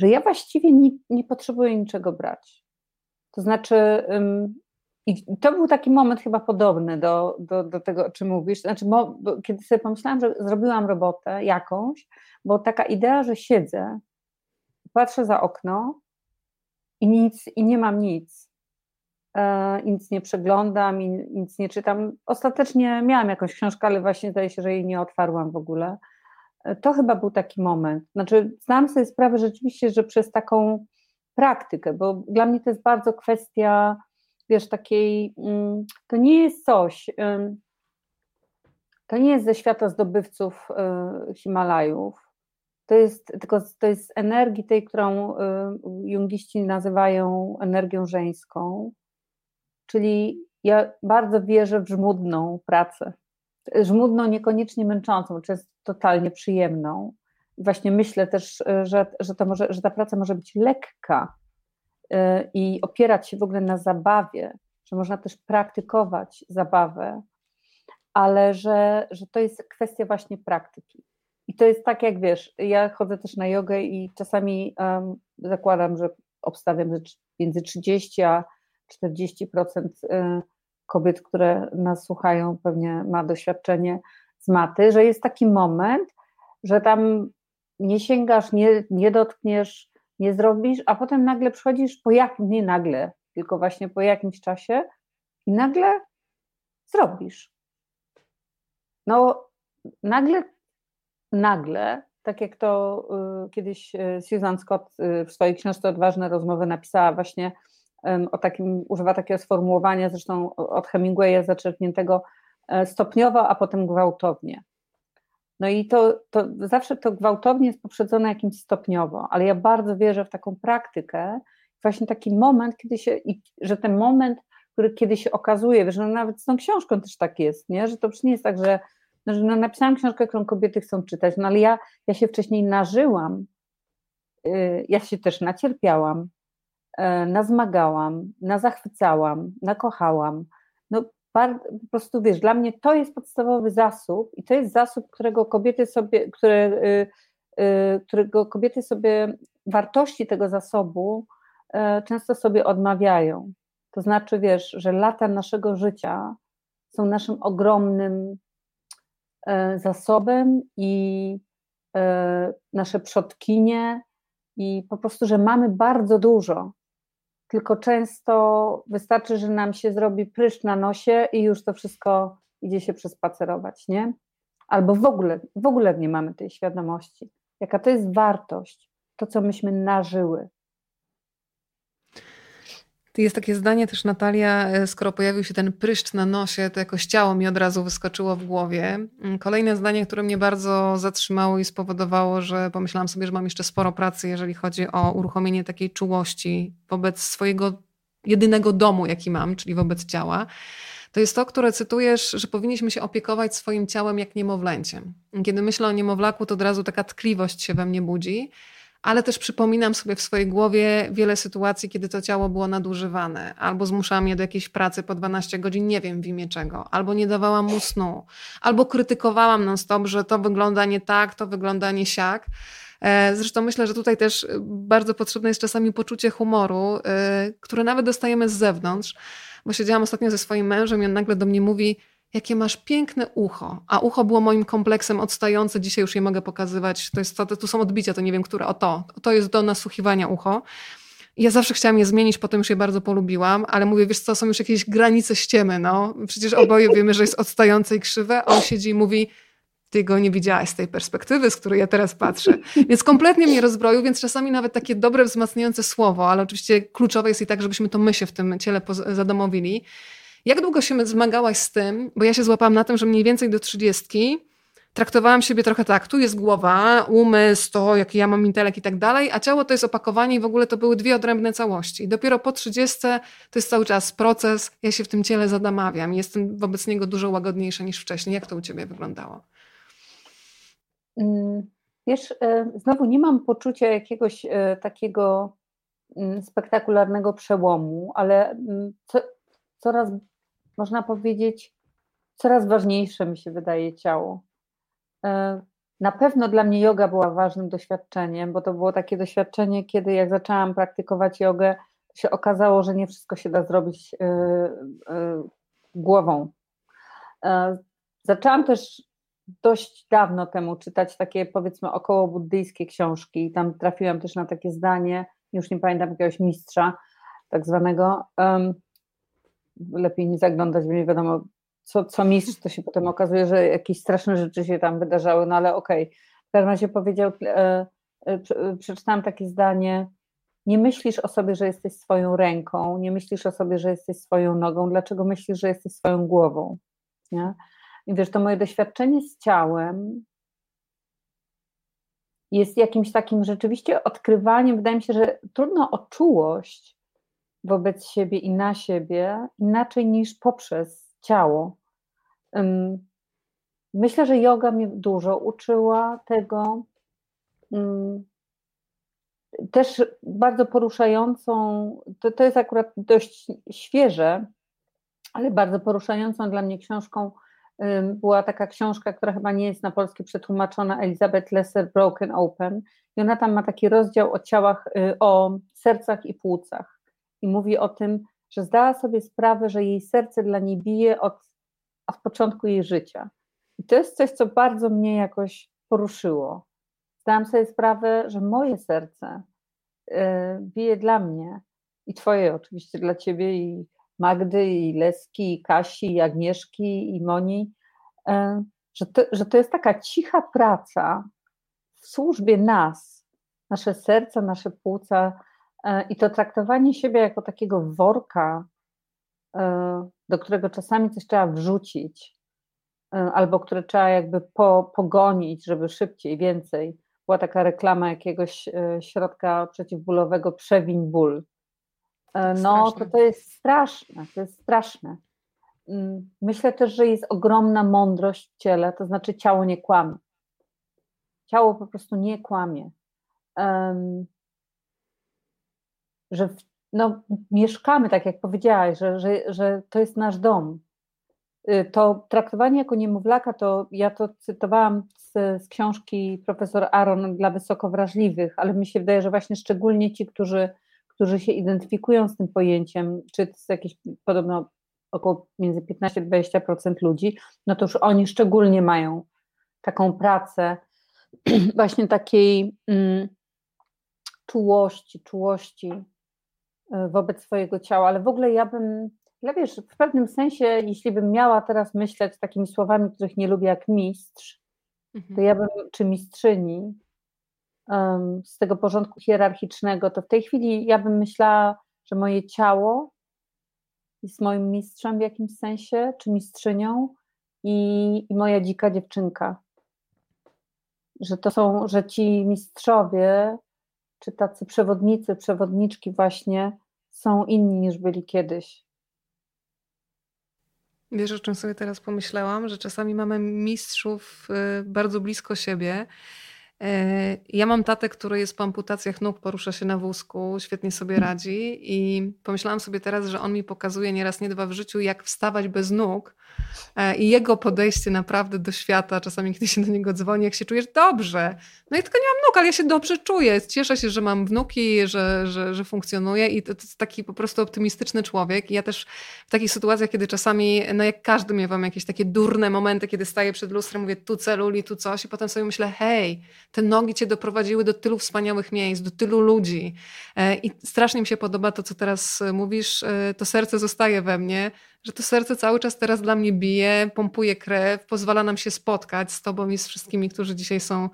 że ja właściwie nie, nie potrzebuję niczego brać. To znaczy, i to był taki moment chyba podobny do, do, do tego, o czym mówisz. Znaczy, mo, kiedy sobie pomyślałam, że zrobiłam robotę jakąś, bo taka idea, że siedzę, patrzę za okno i nic, i nie mam nic, E, nic nie przeglądam i nic nie czytam. Ostatecznie miałam jakąś książkę, ale właśnie zdaje się, że jej nie otwarłam w ogóle. E, to chyba był taki moment. Znaczy, zdałam sobie sprawę rzeczywiście, że przez taką praktykę, bo dla mnie to jest bardzo kwestia, wiesz, takiej, mm, to nie jest coś, to nie jest ze świata zdobywców e, Himalajów, to jest tylko to jest energii tej, którą jungiści nazywają energią żeńską, Czyli ja bardzo wierzę w żmudną pracę. Żmudną, niekoniecznie męczącą, często totalnie przyjemną. Właśnie myślę też, że, że, to może, że ta praca może być lekka i opierać się w ogóle na zabawie, że można też praktykować zabawę, ale że, że to jest kwestia właśnie praktyki. I to jest tak, jak wiesz, ja chodzę też na jogę i czasami um, zakładam, że obstawiam, że między 30 a 40% y, kobiet, które nas słuchają, pewnie ma doświadczenie z maty, że jest taki moment, że tam nie sięgasz, nie, nie dotkniesz, nie zrobisz, a potem nagle przychodzisz po jak, nie nagle, tylko właśnie po jakimś czasie i nagle zrobisz. No, nagle, nagle, tak jak to y, kiedyś y, Susan Scott y, w swojej książce Odważne rozmowy napisała właśnie, o takim, używa takiego sformułowania, zresztą od Hemingwaya zaczerpniętego e, stopniowo, a potem gwałtownie. No i to, to zawsze to gwałtownie jest poprzedzone jakimś stopniowo, ale ja bardzo wierzę w taką praktykę, właśnie taki moment, kiedy się, że ten moment, który kiedy się okazuje, że no nawet z tą książką też tak jest, nie? że to przecież nie jest tak, że, no, że no napisałam książkę, którą kobiety chcą czytać, no ale ja, ja się wcześniej nażyłam, yy, ja się też nacierpiałam, E, nazmagałam, nazachwycałam, nakochałam. No, po prostu wiesz, dla mnie to jest podstawowy zasób i to jest zasób, którego kobiety sobie, które, y, y, którego kobiety sobie wartości tego zasobu e, często sobie odmawiają. To znaczy, wiesz, że lata naszego życia są naszym ogromnym e, zasobem i nasze przodkinie i po prostu, że mamy bardzo dużo tylko często wystarczy, że nam się zrobi pryszcz na nosie i już to wszystko idzie się przespacerować, nie? Albo w ogóle, w ogóle nie mamy tej świadomości, jaka to jest wartość, to co myśmy nażyły, jest takie zdanie też, Natalia, e, skoro pojawił się ten pryszcz na nosie, to jakoś ciało mi od razu wyskoczyło w głowie. Mm, kolejne zdanie, które mnie bardzo zatrzymało i spowodowało, że pomyślałam sobie, że mam jeszcze sporo pracy, jeżeli chodzi o uruchomienie takiej czułości wobec swojego jedynego domu, jaki mam, czyli wobec ciała. To jest to, które cytujesz, że powinniśmy się opiekować swoim ciałem jak niemowlęciem. Kiedy myślę o niemowlaku, to od razu taka tkliwość się we mnie budzi ale też przypominam sobie w swojej głowie wiele sytuacji, kiedy to ciało było nadużywane, albo zmuszałam je do jakiejś pracy po 12 godzin, nie wiem w imię czego, albo nie dawałam mu snu, albo krytykowałam non-stop, że to wygląda nie tak, to wygląda nie siak. E, zresztą myślę, że tutaj też bardzo potrzebne jest czasami poczucie humoru, e, które nawet dostajemy z zewnątrz, bo siedziałam ostatnio ze swoim mężem i on nagle do mnie mówi, jakie masz piękne ucho. A ucho było moim kompleksem odstające, dzisiaj już je mogę pokazywać. To jest to, tu są odbicia, to nie wiem, które. O to, to jest do nasłuchiwania ucho. Ja zawsze chciałam je zmienić, potem już je bardzo polubiłam, ale mówię, wiesz co, są już jakieś granice ściemy, no. Przecież oboje wiemy, że jest odstające i krzywe, a on siedzi i mówi, ty go nie widziałaś z tej perspektywy, z której ja teraz patrzę. Więc kompletnie mnie rozbroił, więc czasami nawet takie dobre, wzmacniające słowo, ale oczywiście kluczowe jest i tak, żebyśmy to my się w tym ciele zadomowili. Jak długo się zmagałaś z tym, bo ja się złapałam na tym, że mniej więcej do trzydziestki traktowałam siebie trochę tak, tu jest głowa, umysł, to jaki ja mam intelekt i tak dalej, a ciało to jest opakowanie i w ogóle to były dwie odrębne całości. I dopiero po trzydziestce to jest cały czas proces, ja się w tym ciele zadamawiam i jestem wobec niego dużo łagodniejsza niż wcześniej. Jak to u Ciebie wyglądało? Mm, wiesz, e, znowu nie mam poczucia jakiegoś e, takiego mm, spektakularnego przełomu, ale mm, co, coraz, można powiedzieć, coraz ważniejsze mi się wydaje ciało. E, na pewno dla mnie yoga była ważnym doświadczeniem, bo to było takie doświadczenie, kiedy jak zaczęłam praktykować jogę, się okazało, że nie wszystko się da zrobić głową. Zaczęłam też dość dawno temu czytać takie powiedzmy około buddyjskie książki i tam trafiłam też na takie zdanie, już nie pamiętam jakiegoś mistrza tak zwanego, lepiej nie zaglądać, bo nie wiadomo co, co mistrz, to się potem okazuje, że jakieś straszne rzeczy się tam wydarzały, no ale okej. Okay. W każdym razie powiedział, e, e, przeczytałam takie zdanie, nie myślisz o sobie, że jesteś swoją ręką, nie myślisz o sobie, że jesteś swoją nogą, dlaczego myślisz, że jesteś swoją głową? Nie? I wiesz, to moje doświadczenie z ciałem jest jakimś takim rzeczywiście odkrywaniem. Wydaje mi się, że trudno o czułość wobec siebie i na siebie inaczej niż poprzez ciało. Myślę, że yoga mnie dużo uczyła tego. Też bardzo poruszającą, to, to jest akurat dość świeże, ale bardzo poruszającą dla mnie książką była taka książka, która chyba nie jest na polski przetłumaczona, Elizabeth Lesser Broken Open i ona tam ma taki rozdział o ciałach, y, o sercach i płucach i mówi o tym, że zdała sobie sprawę, że jej serce dla niej bije od, od początku jej życia. I to jest coś, co bardzo mnie jakoś poruszyło. Zdałam sobie sprawę, że moje serce y, bije dla mnie i twoje oczywiście dla ciebie i Magdy, i Leski, i Kasi, i Agnieszki, i Moni, e, że to, że to jest taka cicha praca w służbie nas, nasze serca, nasze płuca i to traktowanie siebie jako takiego worka, e, do którego czasami coś trzeba wrzucić, albo które trzeba jakby po, pogonić, żeby szybciej, więcej. Była taka reklama jakiegoś środka przeciwbólowego Przewiń ból. E, no to to jest straszne, to jest straszne. Mm, myślę też, że jest ogromna mądrość w ciele, to znaczy ciało nie kłamie. Ciało po prostu nie kłamie. Um, że w, no, mieszkamy, tak jak powiedziałaś, że, że, że to jest nasz dom. Y, to traktowanie jako niemowlaka, to ja to cytowałam z, z książki profesor Aaron dla wysoko wrażliwych, ale mi się wydaje, że właśnie szczególnie ci, którzy którzy się identyfikują z tym pojęciem, czy to jest jakieś podobno około między 15-20% ludzi, no to już oni szczególnie mają taką pracę właśnie takiej mm, czułości, czułości wobec swojego ciała, ale w ogóle ja bym, ja wiesz, w pewnym sensie, jeśli bym miała teraz myśleć takimi słowami, których nie lubię, jak mistrz, to mhm. ja bym, czy mistrzyni, z tego porządku hierarchicznego, to w tej chwili ja bym myślała, że moje ciało jest moim mistrzem w jakimś sensie, czy mistrzynią i, i moja dzika dziewczynka. Że to są, że ci mistrzowie, czy tacy przewodnicy, przewodniczki właśnie są inni niż byli kiedyś. Wiesz, o czym sobie teraz pomyślałam? Że czasami mamy mistrzów y, bardzo blisko siebie ja mam tatę, który jest po amputacjach nóg, porusza się na wózku, świetnie sobie mhm. radzi i pomyślałam sobie teraz, że on mi pokazuje nieraz, nie dwa w życiu, jak wstawać bez nóg e, i jego podejście naprawdę do świata, czasami kiedy się do niego dzwoni, jak się czujesz dobrze. No i tylko nie mam nóg, ale ja się dobrze czuję. Cieszę się, że mam wnuki, że, że, że funkcjonuje i to, to jest taki po prostu optymistyczny człowiek. I ja też w takich sytuacjach, kiedy czasami, no jak każdy miewam jakieś takie durne momenty, kiedy staję przed lustrem, mówię tu celuli, tu coś i potem sobie myślę, hej, te nogi cię doprowadziły do tylu wspaniałych miejsc, do tylu ludzi. E, I strasznie mi się podoba to, co teraz e, mówisz. E, to serce zostaje we mnie, że to serce cały czas teraz dla mnie bije, pompuje krew, pozwala nam się spotkać z Tobą i z wszystkimi, którzy dzisiaj są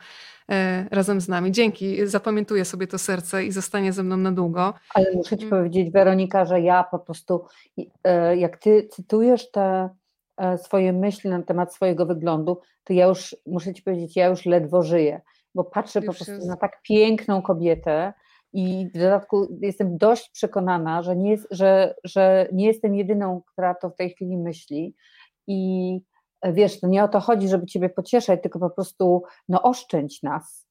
razem z nami. Dzięki, zapamiętuję sobie to serce i zostanie ze mną na długo. Ale muszę Ci mm. powiedzieć, Weronika, że ja po prostu, jak Ty cytujesz te swoje myśli na temat swojego wyglądu, to ja już, muszę Ci powiedzieć, ja już ledwo żyję bo patrzę Już po prostu jest. na tak piękną kobietę i w dodatku jestem dość przekonana, że nie, że, że nie jestem jedyną, która to w tej chwili myśli i wiesz, to nie o to chodzi, żeby Ciebie pocieszać, tylko po prostu no oszczędź nas,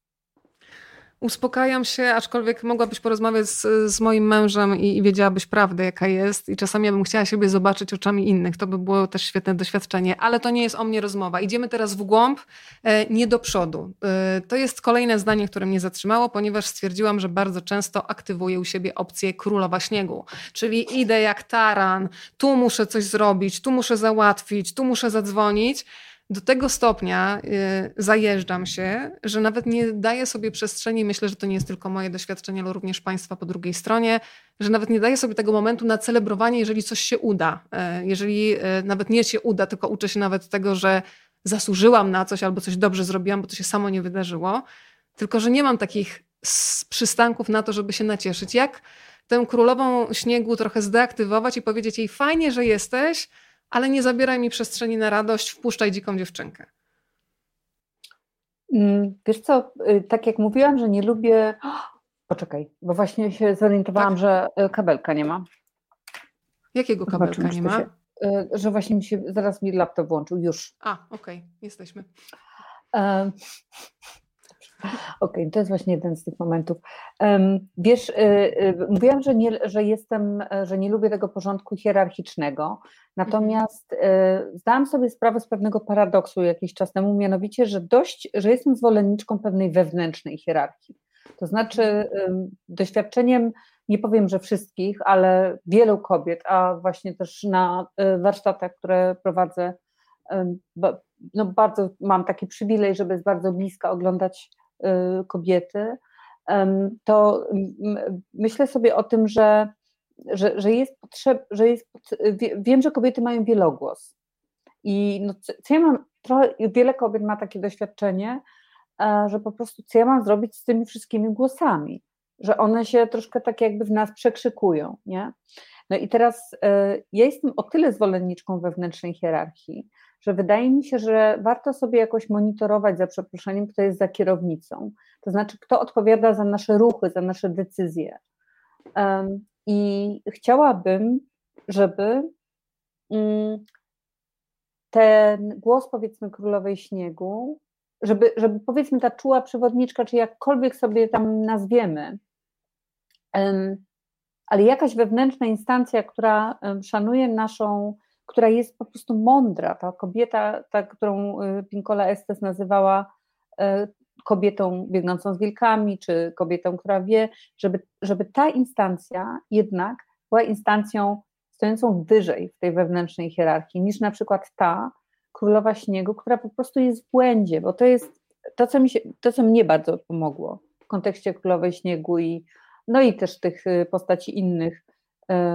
uspokajam się, aczkolwiek mogłabyś porozmawiać z, z moim mężem i, i, wiedziałabyś prawdę, jaka jest. I czasami ja bym chciała siebie zobaczyć oczami innych. To by było też świetne doświadczenie, ale to nie jest o mnie rozmowa. Idziemy teraz w głąb, e, nie do przodu. E, to jest kolejne zdanie, które mnie zatrzymało, ponieważ stwierdziłam, że bardzo często aktywuję u siebie opcję królowa śniegu. Czyli idę jak taran, tu muszę coś zrobić, tu muszę załatwić, tu muszę zadzwonić do tego stopnia y, zajeżdżam się, że nawet nie daję sobie przestrzeni, myślę, że to nie jest tylko moje doświadczenie, ale również Państwa po drugiej stronie, że nawet nie daję sobie tego momentu na celebrowanie, jeżeli coś się uda. Y, jeżeli y, nawet nie się uda, tylko uczę się nawet tego, że zasłużyłam na coś albo coś dobrze zrobiłam, bo to się samo nie wydarzyło. Tylko, że nie mam takich przystanków na to, żeby się nacieszyć. Jak tę królową śniegu trochę zdeaktywować i powiedzieć jej, fajnie, że jesteś, ale nie zabieraj mi przestrzeni na radość, wpuszczaj dziką dziewczynkę. Mm, wiesz co, y, tak jak mówiłam, że nie lubię. Poczekaj, bo właśnie się zorientowałam, tak. że y, kabelka nie ma. Jakiego kabelka nie ma? Się, y, że właśnie mi się zaraz mi laptop włączył już. A, okej, okay, jesteśmy. Okej, okay, to jest właśnie jeden z tych momentów. Wiesz, y, y, mówiłam, że nie, że jestem, że nie lubię tego porządku hierarchicznego, natomiast mhm. zdałam sobie sprawę z pewnego paradoksu jakiś czas temu, mianowicie, że dość, że jestem zwolenniczką pewnej wewnętrznej hierarchii. To znaczy doświadczeniem, nie powiem, że wszystkich, ale wielu kobiet, a właśnie też na y, warsztatach, które prowadzę, no bardzo mam taki przywilej, żeby z bardzo bliska oglądać Y, kobiety, to myślę sobie o tym, że, że, że jest potrzeb, że jest, wiem, że kobiety mają wielogłos. I no, co ja mam, trochę, wiele kobiet ma takie doświadczenie, e, że po prostu co ja mam zrobić z tymi wszystkimi głosami, że one się troszkę tak jakby w nas przekrzykują, nie? No i teraz e, ja jestem o tyle zwolenniczką wewnętrznej hierarchii, że wydaje mi się, że warto sobie jakoś monitorować za przeproszeniem, kto jest za kierownicą, to znaczy kto odpowiada za nasze ruchy, za nasze decyzje. I chciałabym, żeby mm, ten głos, powiedzmy, królowej śniegu, żeby, żeby powiedzmy ta czuła przewodniczka, czy jakkolwiek sobie tam nazwiemy, ale jakaś wewnętrzna instancja, która szanuje naszą która jest po prostu mądra. Ta kobieta, ta, którą y, Pinkola Estes nazywała y, kobietą biegnącą z wilkami, czy kobietą, która wie, żeby, żeby ta instancja jednak była instancją stojącą wyżej w tej wewnętrznej hierarchii, niż na przykład ta królowa śniegu, która po prostu jest w błędzie, bo to jest to, co, mi się, to, co mnie bardzo pomogło w kontekście królowej śniegu i no i też tych y, postaci innych,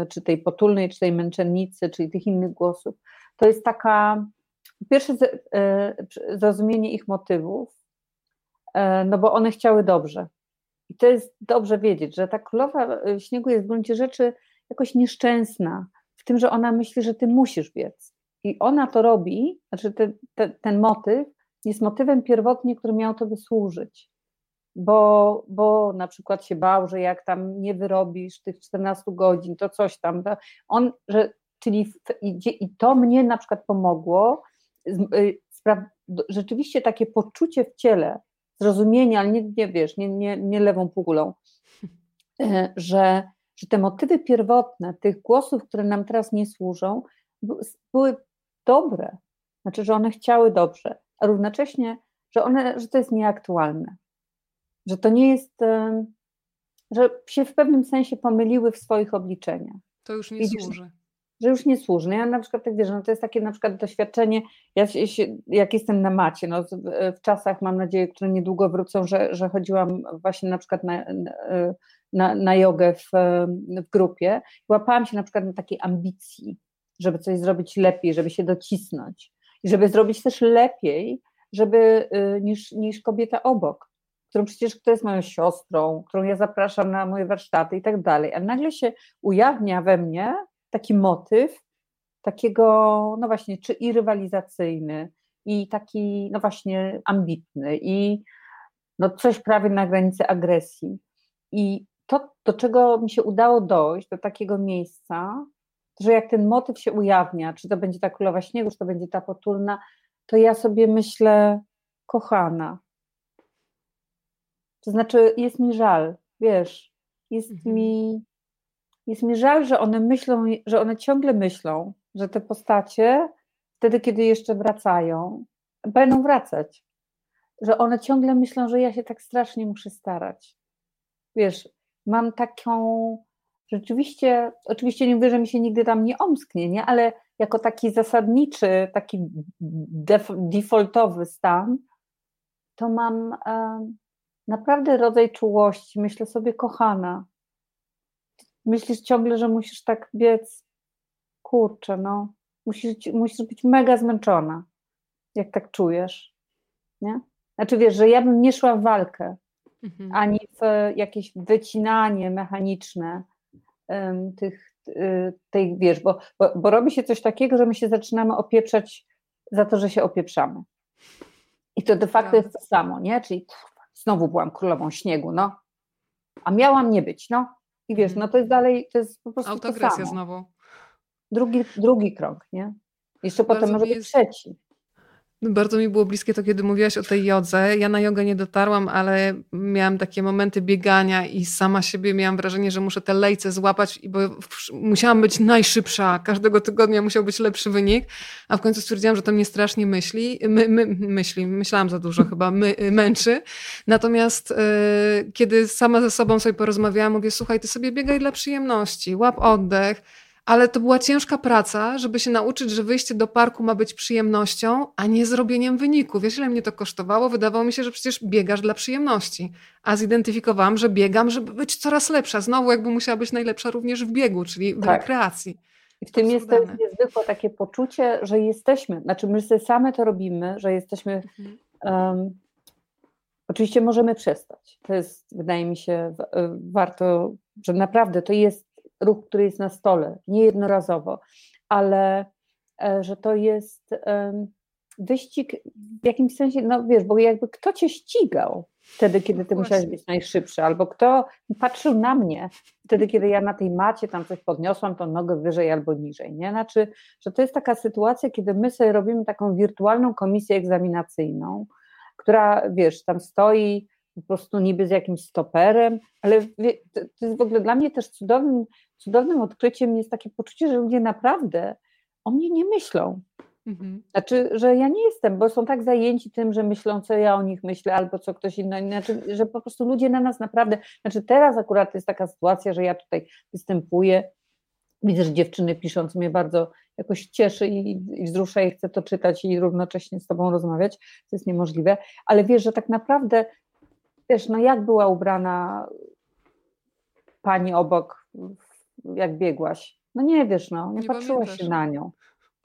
czy tej potulnej, czy tej męczennicy, czyli tych innych głosów, to jest taka, pierwsze e, zrozumienie ich motywów, e, no bo one chciały dobrze. I to jest dobrze wiedzieć, że ta królowa śniegu jest w gruncie rzeczy jakoś nieszczęsna w tym, że ona myśli, że ty musisz biec. I ona to robi, znaczy te, te, ten motyw jest motywem pierwotnie, który miał to służyć bo, bo na przykład się bał, że jak tam nie wyrobisz tych 14 godzin, to coś tam. On, że, czyli i to mnie na przykład pomogło. Y, rzeczywiście takie poczucie w ciele, zrozumienia, ale nie, nie wiesz, nie, nie, nie lewą półkulą, e, że, że te motywy pierwotne tych głosów, które nam teraz nie służą, były dobre, znaczy, że one chciały dobrze, a równocześnie, że, one, że to jest nieaktualne, że to nie jest, że się w pewnym sensie pomyliły w swoich obliczeniach. To już nie I służy że już nie służy. No ja na przykład tak wierzę, no to jest takie na przykład doświadczenie, ja się, jak jestem na macie, no w czasach mam nadzieję, które niedługo wrócą, że, że chodziłam właśnie na przykład na, na, na jogę w, w grupie, łapałam się na przykład na takiej ambicji, żeby coś zrobić lepiej, żeby się docisnąć i żeby zrobić też lepiej, żeby y, niż, niż kobieta obok, którą przecież, która jest moją siostrą, którą ja zapraszam na moje warsztaty i tak dalej, a nagle się ujawnia we mnie taki motyw takiego, no właśnie, czy i rywalizacyjny, i taki, no właśnie, ambitny, i no coś prawie na granicy agresji. I to, do czego mi się udało dojść, do takiego miejsca, że jak ten motyw się ujawnia, czy to będzie ta królowa śniegu, czy to będzie ta potulna, to ja sobie myślę, kochana. To znaczy, jest mi żal, wiesz, jest mhm. mi jest mi żal, że one myślą, że one ciągle myślą, że te postacie, wtedy kiedy jeszcze wracają, będą wracać. Że one ciągle myślą, że ja się tak strasznie muszę starać. Wiesz, mam taką rzeczywiście, oczywiście nie mówię, że mi się nigdy tam nie omsknie, nie? ale jako taki zasadniczy, taki def, defaultowy stan, to mam naprawdę rodzaj czułości. Myślę sobie, kochana, myślisz ciągle, że musisz tak biec, kurczę, no, musisz, musisz być mega zmęczona, jak tak czujesz, nie? Znaczy wiesz, że ja bym nie szła w walkę, mhm. ani w jakieś wycinanie mechaniczne um, tych, y, tej, wiesz, bo, bo, bo robi się coś takiego, że my się zaczynamy opieprzać za to, że się opieprzamy. I to de facto jest to samo, nie? Czyli znowu byłam królową śniegu, no. A miałam nie być, no. I wiesz, mhm. no to jest dalej, to jest po prostu Autoagresja to samo. znowu. Drugi, drugi krok, nie? Jeszcze Bardzo potem może być jest... trzeci. Bardzo mi było bliskie to, kiedy mówiłaś o tej jodze. Ja na jogę nie dotarłam, ale miałam takie momenty biegania i sama siebie miałam wrażenie, że muszę te lejce złapać, bo musiałam być najszybsza. Każdego tygodnia musiał być lepszy wynik, a w końcu stwierdziłam, że to mnie strasznie myśli, my, my, myśli, myślałam za dużo chyba, my, męczy. Natomiast yy, kiedy sama ze sobą sobie porozmawiałam, mówię, słuchaj, ty sobie biegaj dla przyjemności, łap oddech, ale to była ciężka praca, żeby się nauczyć, że wyjście do parku ma być przyjemnością, a nie zrobieniem wyniku. Wiesz, ile mnie to kosztowało? Wydawało mi się, że przecież biegasz dla przyjemności. A zidentyfikowałam, że biegam, żeby być coraz lepsza. Znowu jakby musiała być najlepsza również w biegu, czyli w tak. rekreacji. I w tym jest to niezwykłe takie poczucie, że jesteśmy, znaczy my sobie same to robimy, że jesteśmy. Mhm. Um, oczywiście możemy przestać. To jest, wydaje mi się, warto, że naprawdę to jest ruch, który jest na stole, nie jednorazowo, ale e, że to jest wyścig w jakimś sensie, no wiesz, bo jakby kto cię ścigał wtedy, kiedy ty musiałeś być najszybszy, albo kto patrzył na mnie wtedy, kiedy ja na tej macie tam coś podniosłam, to nogę wyżej albo niżej, nie? Znaczy, że to jest taka sytuacja, kiedy my sobie robimy taką wirtualną komisję egzaminacyjną, która, wiesz, tam stoi po prostu niby z jakimś stoperem, ale to jest w ogóle dla mnie też cudownym, cudownym odkryciem jest takie poczucie, że ludzie naprawdę o mnie nie myślą. Mhm. Znaczy, że ja nie jestem, bo są tak zajęci tym, że myślą, co ja o nich myślę, albo co ktoś inny, znaczy, że po prostu ludzie na nas naprawdę, znaczy teraz akurat jest taka sytuacja, że ja tutaj występuję, widzę, że dziewczyny pisząc mnie bardzo jakoś cieszy i, i wzrusza i chcę to czytać i równocześnie z tobą rozmawiać, to jest niemożliwe, ale wiesz, że tak naprawdę wiesz, no jak była ubrana pani obok, jak biegłaś? No nie wiesz, no, nie, nie patrzyłaś się na nią.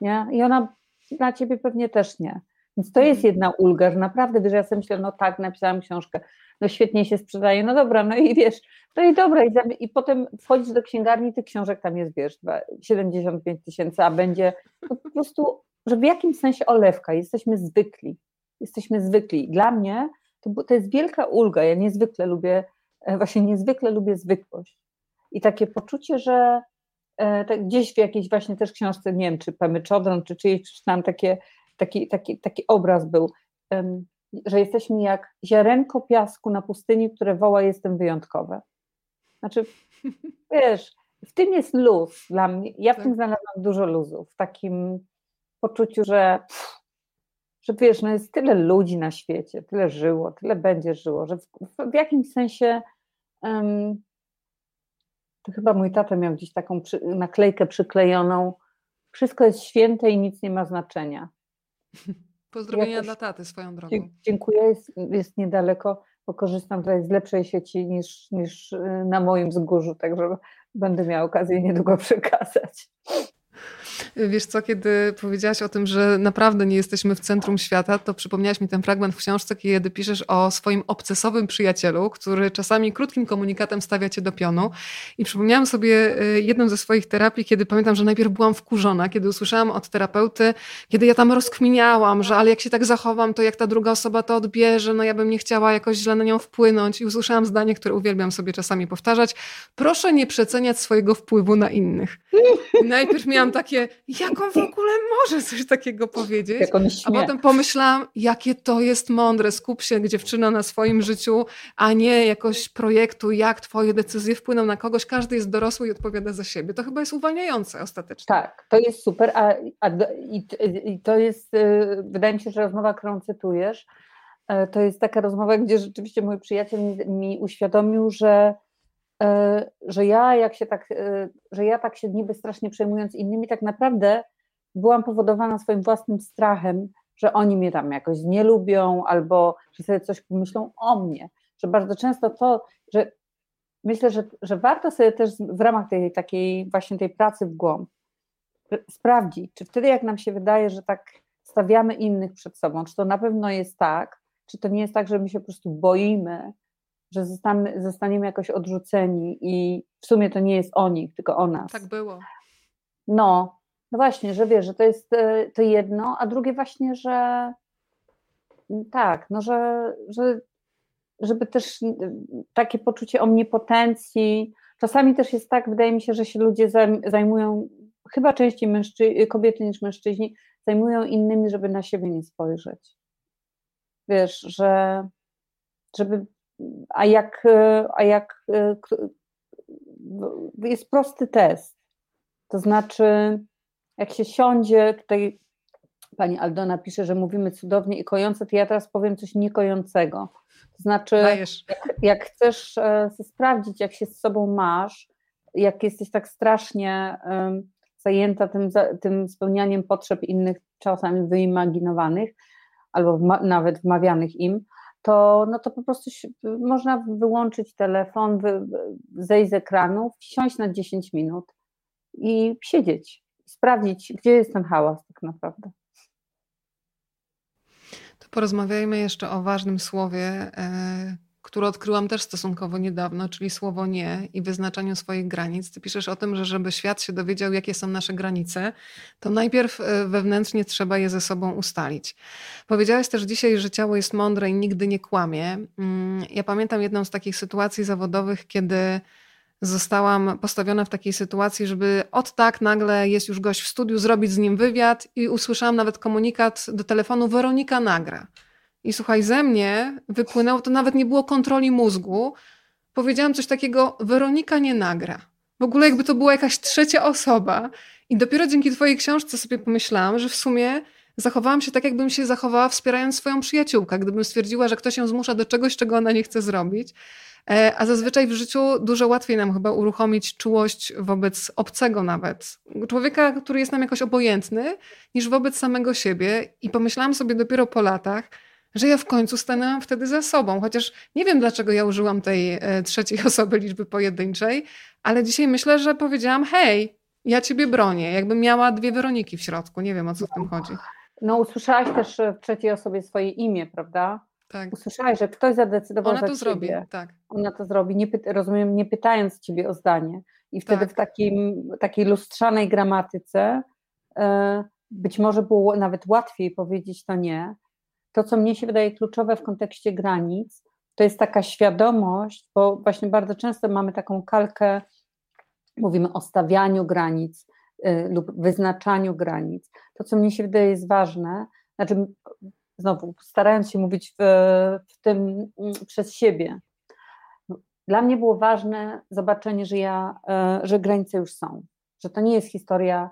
Nie? I ona na ciebie pewnie też nie. Więc to jest mhm. jedna ulga, że naprawdę, wiesz, ja sobie myślę, no tak, napisałam książkę, no świetnie się sprzedaje, no dobra, no i wiesz, no i dobra, i, i potem wchodzisz do księgarni, tych książek tam jest, wiesz, 75 tysięcy, a będzie po prostu, że w jakimś sensie olewka, jesteśmy zwykli, jesteśmy zwykli. Dla mnie to, to jest wielka ulga. Ja niezwykle lubię, e, właśnie niezwykle lubię zwykłość. I takie poczucie, że e, tak gdzieś w jakiejś właśnie też książce, nie wiem, czy Pemy Czodron, czy czyjejś przeczytałam takie, taki, taki, taki obraz był. że jesteśmy jak ziarenko piasku na pustyni, które woła jestem wyjątkowe. Znaczy, wiesz, w tym jest luz dla mnie. Ja w tak. tym znalazłam dużo luzu, w takim poczuciu, że, że wiesz, no jest tyle ludzi na świecie, tyle żyło, tyle będzie żyło, że w, w jakimś sensie um, to chyba mój tata miał gdzieś taką przy, naklejkę przyklejoną. Wszystko jest święte i nic nie ma znaczenia. Pozdrowienia Jakoś, dla taty swoją drogą. Dziękuję, jest, jest niedaleko, bo korzystam tutaj z lepszej sieci niż, niż y, na moim wzgórzu, także będę miała okazję niedługo przekazać. Wiesz co, kiedy powiedziałaś o tym, że naprawdę nie jesteśmy w centrum świata, to przypomniałaś mi ten fragment w książce, kiedy piszesz o swoim obcesowym przyjacielu, który czasami krótkim komunikatem stawia cię do pionu. I przypomniałam sobie y, jedną ze swoich terapii, kiedy pamiętam, że najpierw byłam wkurzona, kiedy usłyszałam od terapeuty, kiedy ja tam rozkminiałam, że ale jak się tak zachowam, to jak ta druga osoba to odbierze, no ja bym nie chciała jakoś źle na nią wpłynąć. I usłyszałam zdanie, które uwielbiam sobie czasami powtarzać. Proszę nie przeceniać swojego wpływu na innych. Najpierw miałam takie, jak on w ogóle może coś takiego powiedzieć? A potem pomyślałam, jakie to jest mądre. Skup się, dziewczyna, na swoim życiu, a nie jakoś projektu, jak twoje decyzje wpłyną na kogoś. Każdy jest dorosły i odpowiada za siebie. To chyba jest uwalniające ostatecznie. Tak, to jest super. A, a i, i to jest, y, wydaje mi się, że rozmowa, którą cytujesz, y, to jest taka rozmowa, gdzie rzeczywiście mój przyjaciel mi, mi uświadomił, że że ja jak się tak, e, że ja tak się niby strasznie przejmując innymi, tak naprawdę byłam powodowana swoim własnym strachem, że oni mnie tam jakoś nie lubią albo że sobie coś pomyślą o mnie. Że bardzo często to, że myślę, że, że warto sobie też w ramach tej takiej właśnie tej pracy w głąb sprawdzić, czy wtedy jak nam się wydaje, że tak stawiamy innych przed sobą, czy to na pewno jest tak, czy to nie jest tak, że my się po prostu boimy, że zostaniemy, zostaniemy jakoś odrzuceni i w sumie to nie jest o nich, tylko o nas. Tak było. No, no właśnie, że wiesz, że to jest e, to jedno, a drugie właśnie, że tak, no że, że żeby też takie poczucie omnipotencji, czasami też jest tak, wydaje mi się, że się ludzie zajmują, chyba częściej mężczy- kobiety niż mężczyźni, zajmują innymi, żeby na siebie nie spojrzeć. Wiesz, że żeby a jak, a jak jest prosty test, to znaczy, jak się siądzie, tutaj pani Aldona pisze, że mówimy cudownie i kojące, to ja teraz powiem coś niekojącego. To znaczy, jak, jak, chcesz e, sprawdzić, jak się z sobą masz, jak jesteś tak strasznie zajęta tym, tym spełnianiem potrzeb innych, czasami wyimaginowanych, albo nawet wmawianych im, to, no to po prostu można wyłączyć telefon, wy, zejść z ekranu, wsiąść na 10 minut i siedzieć, sprawdzić, gdzie jest ten hałas tak naprawdę. To porozmawiajmy jeszcze o ważnym słowie, e, które odkryłam też stosunkowo niedawno, czyli słowo nie i wyznaczaniu swoich granic. Ty piszesz o tym, że żeby świat się dowiedział, jakie są nasze granice, to najpierw e, wewnętrznie trzeba je ze sobą ustalić. Powiedziałaś też dzisiaj, że ciało jest mądre i nigdy nie kłamie. Mm, ja pamiętam jedną z takich sytuacji zawodowych, kiedy zostałam postawiona w takiej sytuacji, żeby od tak nagle jest już gość w studiu, zrobić z nim wywiad i usłyszałam nawet komunikat do telefonu Weronika nagra. I słuchaj, ze mnie wypłynęło, to nawet nie było kontroli mózgu. Powiedziałam coś takiego, Weronika nie nagra. W ogóle jakby to była jakaś trzecia osoba. I dopiero dzięki twojej książce sobie pomyślałam, że w sumie zachowałam się tak, jakbym się zachowała wspierając swoją przyjaciółkę. Gdybym stwierdziła, że ktoś ją zmusza do czegoś, czego ona nie chce zrobić. E, a zazwyczaj w życiu dużo łatwiej nam chyba uruchomić czułość wobec obcego nawet. Człowieka, który jest nam jakoś obojętny, niż wobec samego siebie. I pomyślałam sobie dopiero po latach, że ja w końcu stanęłam wtedy za sobą. Chociaż nie wiem, dlaczego ja użyłam tej e, trzeciej osoby liczby pojedynczej, ale dzisiaj myślę, że powiedziałam: hej, ja ciebie bronię. Jakbym miała dwie Weroniki w środku. Nie wiem, o co w tym chodzi. No, usłyszałaś też w trzeciej osobie swoje imię, prawda? Tak. Usłyszałaś, że ktoś zadecydował Ona za to ciebie. zrobi, tak. Ona to zrobi, nie rozumiem, nie pytając ciebie o zdanie. I wtedy tak. w takim, takiej lustrzanej gramatyce e, być może było nawet łatwiej powiedzieć to nie, to, co mnie się wydaje kluczowe w kontekście granic, to jest taka świadomość, bo właśnie bardzo często mamy taką kalkę, mówimy o stawianiu granic y, lub wyznaczaniu granic. To, co mnie się wydaje jest ważne, znaczy znowu starając się mówić w, w tym mm, przez siebie, dla mnie było ważne zobaczenie, że, ja, e, że granice już są, że to nie jest historia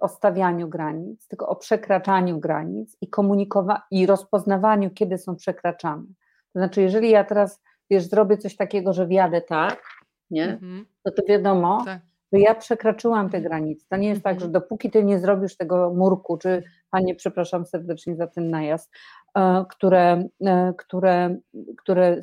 o stawianiu granic, tylko o przekraczaniu granic i komunikowaniu i rozpoznawaniu, kiedy są przekraczane. To znaczy, jeżeli ja teraz, wiesz, zrobię coś takiego, że wjadę tak, nie, mhm. to to wiadomo, tak. że ja przekraczyłam te granice. To nie jest tak, że mhm. dopóki ty nie zrobisz tego murku, czy panie, przepraszam serdecznie za ten najazd, E, które, e, które, które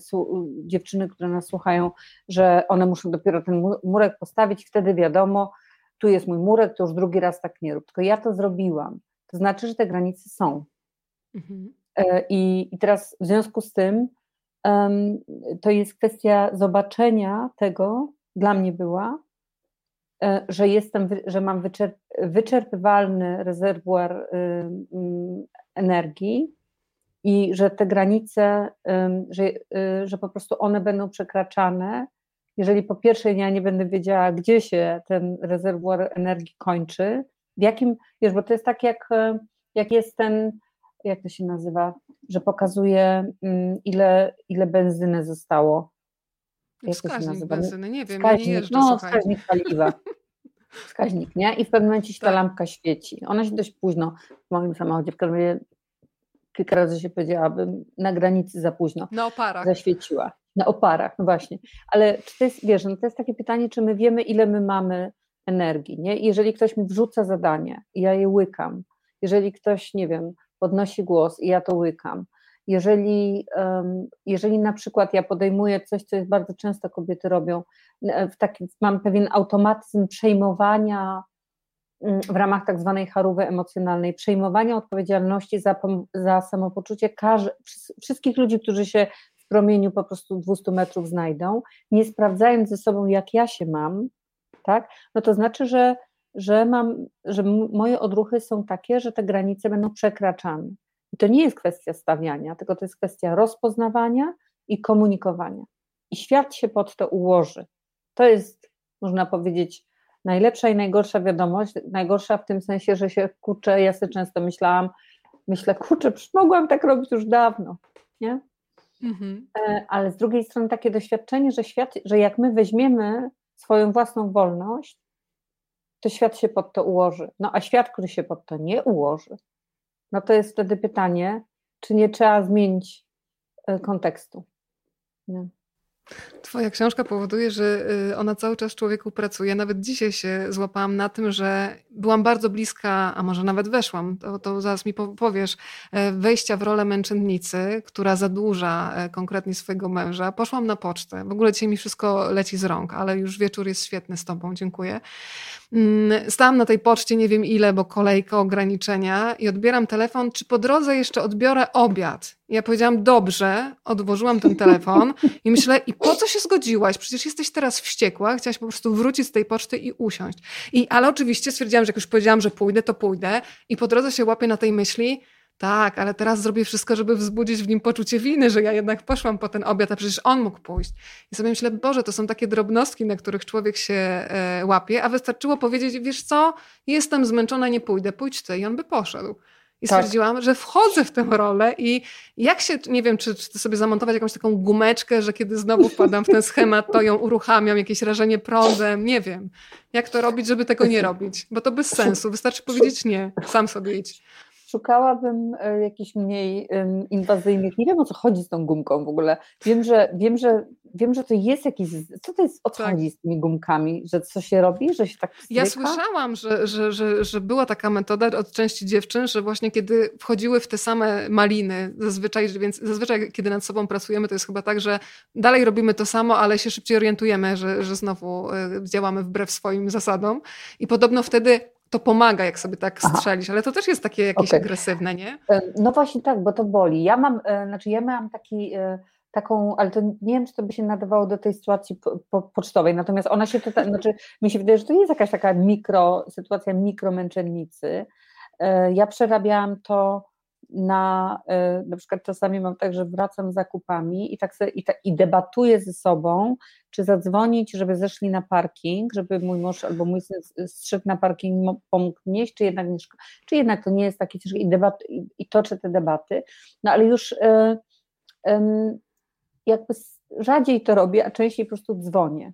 dziewczyny, które nas słuchają, że one muszą dopiero ten murek postawić, wtedy wiadomo, tu jest mój murek, to już drugi raz tak nie rób. Tylko ja to zrobiłam. To znaczy, że te granice są. Mhm. E, I, I teraz w związku z tym um, to jest kwestia zobaczenia tego, dla mnie była, że jestem, że mam wyczerp wyczerpywalny rezerwuar energii, i że te granice, że, y, że po prostu one będą przekraczane, jeżeli po pierwsze ja nie będę wiedziała, gdzie się ten rezerwuar energii kończy, w jakim, wiesz, bo to jest tak jak, jak jest ten, jak to się nazywa, że pokazuje ile, ile benzyny zostało. Jak wskaźnik to się nazywa? benzyny, nie wiem, wskaźnik, ja nie jeżdżę, No, słuchajcie. wskaźnik paliwa. Wskaźnik, nie? I w pewnym momencie się ta tak. lampka świeci. Ona się dość późno w moim samochodzie, w razie kilka razy się powiedziałabym, na granicy za późno. Na oparach. Zaświeciła. Na oparach, no właśnie. Ale czy to jest, wiesz, no to jest takie pytanie, czy my wiemy, ile my mamy energii, nie? jeżeli ktoś mi wrzuca zadanie i ja je łykam, jeżeli ktoś, nie wiem, podnosi głos i ja to łykam, jeżeli, jeżeli na przykład ja podejmuję coś, co jest bardzo często kobiety robią, w taki, mam pewien automatyzm przejmowania w ramach tak zwanej charówy emocjonalnej, przejmowania odpowiedzialności za, za samopoczucie każ, wszystkich ludzi, którzy się promieniu po prostu 200 metrów znajdą, nie sprawdzając ze sobą, jak ja się mam, tak, no to znaczy, że, że, mam, że moje odruchy są takie, że te granice będą przekraczane. I to nie jest kwestia stawiania, tylko to jest kwestia rozpoznawania i komunikowania. I świat się pod to ułoży. To jest, można powiedzieć, najlepsza i najgorsza wiadomość. Najgorsza w tym sensie, że się kurczę, ja sobie często myślałam, myślę, kurczę, mogłam tak robić już dawno, nie? Mhm. E, ale z drugiej strony takie doświadczenie, że świat, że jak my weźmiemy swoją własną wolność, to świat się pod to ułoży. No a świat, który się pod to nie ułoży, no to jest wtedy pytanie, czy nie trzeba zmienić e, kontekstu. Nie? Twoja książka powoduje, że y, ona cały czas człowieku pracuje. Nawet dzisiaj się złapałam na tym, że byłam bardzo bliska, a może nawet weszłam, to, to zaraz mi powiesz, e, wejścia w rolę męczennicy, która zadłuża e, konkretnie swojego męża. Poszłam na pocztę. W ogóle dzisiaj mi wszystko leci z rąk, ale już wieczór jest świetny z tobą, dziękuję. Mm, stałam na tej poczcie nie wiem ile, bo kolejka, ograniczenia i odbieram telefon, czy po drodze jeszcze odbiorę obiad. Ja powiedziałam, dobrze, odłożyłam ten telefon i myślę, i po co się zgodziłaś? Przecież jesteś teraz wściekła, chciałaś po prostu wrócić z tej poczty i usiąść. I, ale oczywiście stwierdziłam, że jak już powiedziałam, że pójdę, to pójdę i po drodze się łapię na tej myśli, tak, ale teraz zrobię wszystko, żeby wzbudzić w nim poczucie winy, że ja jednak poszłam po ten obiad, a przecież on mógł pójść. I sobie myślę, Boże, to są takie drobnostki, na których człowiek się e, łapie, a wystarczyło powiedzieć, wiesz co, jestem zmęczona, nie pójdę, pójdź ty. I on by poszedł. I tak. stwierdziłam, że wchodzę w tę rolę i jak się, nie wiem, czy, czy sobie zamontować jakąś taką gumeczkę, że kiedy znowu wpadam w ten schemat, to ją uruchamiam, jakieś rażenie prądem, nie wiem. Jak to robić, żeby tego nie robić? Bo to bez sensu. Wystarczy powiedzieć nie, sam sobie idź szukałabym e, jakichś mniej inwazyjnych. Nie wiem o co chodzi z tą gumką w ogóle. Wiem, że wiem, że wiem, że to jest jakiś. Co to jest o co tak. chodzi z tymi gumkami? Że co się robi? Że się tak Ja słyszałam, że, że, że, że była taka metoda od części dziewczyn, że właśnie kiedy wchodziły w te same maliny, zazwyczaj, więc zazwyczaj kiedy nad sobą pracujemy, to jest chyba tak, że dalej robimy to samo, ale się szybciej orientujemy, że, że znowu e, działamy wbrew swoim zasadom. I podobno wtedy to pomaga, jak sobie tak strzelisz, ale to też jest takie jakieś okay. agresywne, nie? E, no właśnie tak, bo to boli. Ja mam, e, znaczy ja miałam taki, e, taką, ale to nie wiem, czy to by się nadawało do tej sytuacji po, po, pocztowej, natomiast ona się tutaj, znaczy mi się wydaje, że to jest jakaś taka mikro, sytuacja mikromęczennicy. Ja przerabiałam to na, na przykład czasami mam tak, że wracam z zakupami i tak sobie, i, ta, i debatuję ze sobą, czy zadzwonić, żeby zeszli na parking, żeby mój mąż albo mój syn zszedł na parking, pomógł nieść, czy jednak, nie, czy jednak to nie jest takie ciężkie i, debat, i, i toczę te debaty, no ale już y, y, jakby rzadziej to robię, a częściej po prostu dzwonię,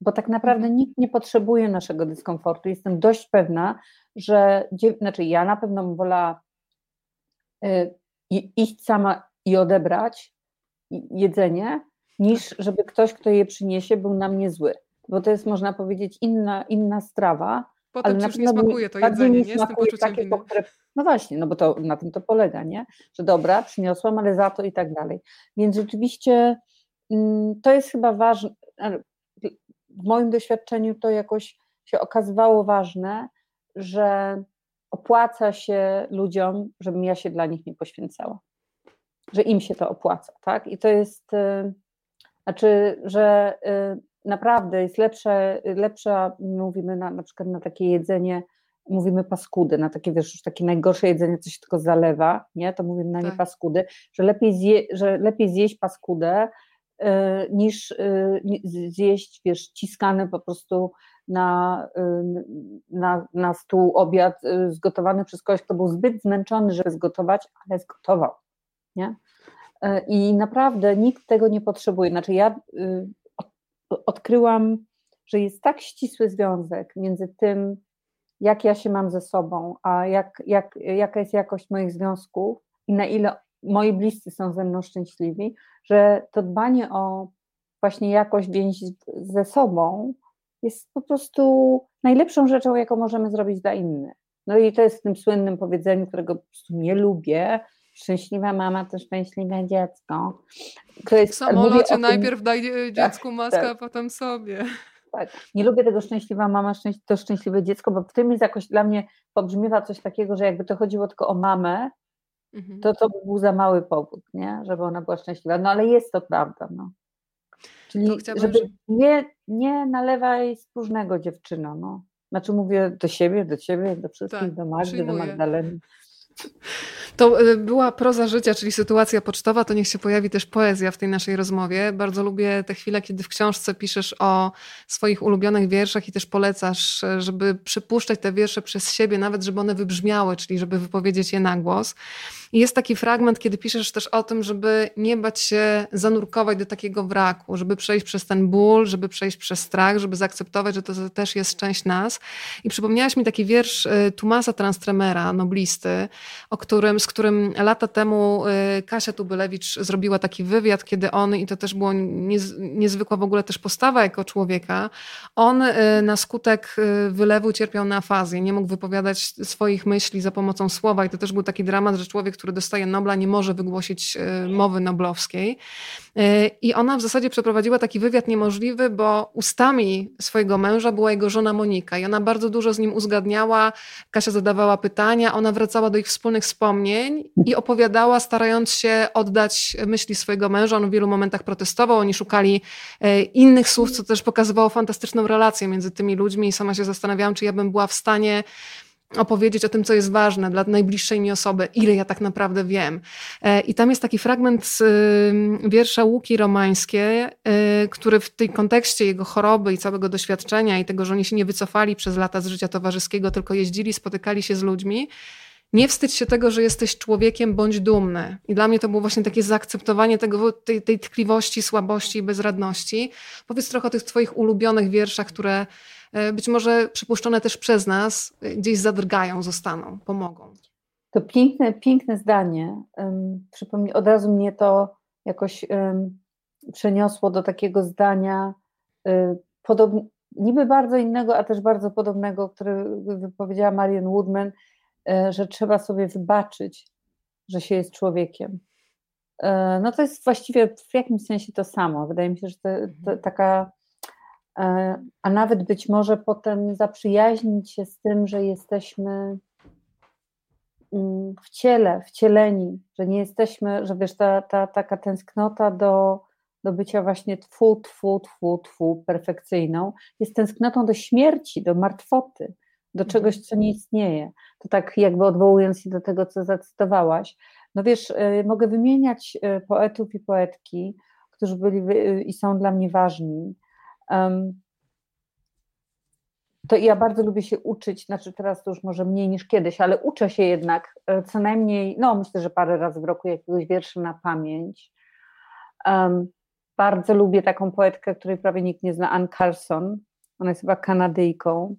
bo tak naprawdę mhm. nikt nie potrzebuje naszego dyskomfortu. Jestem dość pewna, że, znaczy ja na pewno bym wolała iść sama i odebrać jedzenie, niż tak. żeby ktoś, kto je przyniesie, był na mnie zły. Bo to jest, można powiedzieć, inna, inna strawa. Potem ale na pewno nie smakuje to jedzenie, nie? Z tym poczuciem takie, które, No właśnie, no bo to na tym to polega, nie? Że dobra, przyniosłam, ale za to i tak dalej. Więc rzeczywiście mm, to jest chyba ważne, w moim doświadczeniu to jakoś się okazywało ważne, że opłaca się ludziom, żebym ja się dla nich nie poświęcała. Że im się to opłaca, tak? I to jest, y, znaczy, że y, naprawdę jest lepsze, lepsze mówimy na, na przykład na takie jedzenie, mówimy paskudy, na takie, wiesz, już takie najgorsze jedzenie, co się tylko zalewa, nie? To mówimy na nie tak. paskudy, że lepiej, zje, że lepiej zjeść paskudę, niż zjeść, wiesz, ciskany po prostu na, na, na stół obiad zgotowany przez kogoś, kto był zbyt zmęczony, żeby zgotować, ale zgotował. Nie? I naprawdę nikt tego nie potrzebuje. Znaczy, ja odkryłam, że jest tak ścisły związek między tym, jak ja się mam ze sobą, a jak, jak, jaka jest jakość moich związków i na ile moi bliscy są ze mną szczęśliwi, że to dbanie o właśnie jakość więzi ze sobą jest po prostu najlepszą rzeczą, jaką możemy zrobić dla innych. No i to jest w tym słynnym powiedzeniu, którego po prostu nie lubię. Szczęśliwa mama to szczęśliwe dziecko. To jest, w samolocie tym, najpierw daj tak, dziecku maskę, tak, a potem sobie. Tak. Nie lubię tego szczęśliwa mama, to szczęśliwe dziecko, bo w tym jest jakoś dla mnie pobrzmiewa coś takiego, że jakby to chodziło tylko o mamę, mhm. to to by był za mały powód, nie? żeby ona była szczęśliwa. No ale jest to prawda. No. Czyli żeby nie, nie nalewaj spróżnego dziewczyno. No. Znaczy mówię do siebie, do ciebie, do wszystkich, tak, do Magdy, do Magdaleny. To y, była proza życia, czyli sytuacja pocztowa, to niech się pojawi też poezja w tej naszej rozmowie. Bardzo lubię te chwile, kiedy w książce piszesz o swoich ulubionych wierszach i też polecasz, żeby przypuszczać te wiersze przez siebie, nawet żeby one wybrzmiały, czyli żeby wypowiedzieć je na głos. I jest taki fragment, kiedy piszesz też o tym, żeby nie bać się zanurkować do takiego wraku, żeby przejść przez ten ból, żeby przejść przez strach, żeby zaakceptować, że to też jest część nas. I przypomniałaś mi taki wiersz y, Tumasa Transtremera, noblisty, o którym, z którym lata temu y, Kasia Tubylewicz zrobiła taki wywiad, kiedy on, i to też było niez, niezwykła w ogóle też postawa jako człowieka, on y, na skutek wylewu cierpiał na afazję, nie mógł wypowiadać swoich myśli za pomocą słowa i to też był taki dramat, że człowiek, który dostaje Nobla, nie może wygłosić mowy noblowskiej. E, I ona w zasadzie przeprowadziła taki wywiad niemożliwy, bo ustami swojego męża była jego żona Monika i ona bardzo dużo z nim uzgadniała. Kasia zadawała pytania, ona wracała do ich wspólnych wspomnień i opowiadała, starając się oddać myśli swojego męża. On w wielu momentach protestował, oni szukali e, innych słów, co też pokazywało fantastyczną relację między tymi ludźmi i sama się zastanawiałam, czy ja bym była w stanie opowiedzieć o tym, co jest ważne dla najbliższej mi osoby, ile ja tak naprawdę wiem. E, I tam jest taki fragment z y, wiersza Łuki Romańskie, y, który w tej kontekście jego choroby i całego doświadczenia i tego, że oni się nie wycofali przez lata z życia towarzyskiego, tylko jeździli, spotykali się z ludźmi, nie wstydź się tego, że jesteś człowiekiem, bądź dumny. I dla mnie to było właśnie takie zaakceptowanie tego, tej, tej tkliwości, słabości i bezradności. Powiedz trochę o tych twoich ulubionych wierszach, które być może przypuszczone też przez nas, e, gdzieś zadrgają, zostaną, pomogą. To piękne, piękne zdanie. Przypomnij, od razu mnie to jakoś przeniosło do takiego zdania, e, podob, niby bardzo innego, a też bardzo podobnego, które wypowiedziała Marian Woodman, że trzeba sobie wybaczyć, że się jest człowiekiem. No to jest właściwie w jakimś sensie to samo. Wydaje mi się, że to, to mhm. taka E, a nawet być może potem zaprzyjaźnić się z tym, że jesteśmy mm, w ciele, wcieleni, że nie jesteśmy, że wiesz, ta, ta taka tęsknota do, do bycia właśnie twu, twu, twu, twu, perfekcyjną, jest tęsknotą do śmierci, do martwoty, do mhm. czegoś, co nie istnieje. To tak jakby odwołując się do tego, co zacytowałaś. No wiesz, y, mogę wymieniać y, poetów i poetki, którzy byli i są dla mnie ważni. To ja bardzo lubię się uczyć, znaczy teraz to już może mniej niż kiedyś, ale uczę się jednak co najmniej, no myślę, że parę razy w roku jakiegoś wiersza na pamięć. Bardzo lubię taką poetkę, której prawie nikt nie zna, Anne Carson. Ona jest chyba Kanadyjką.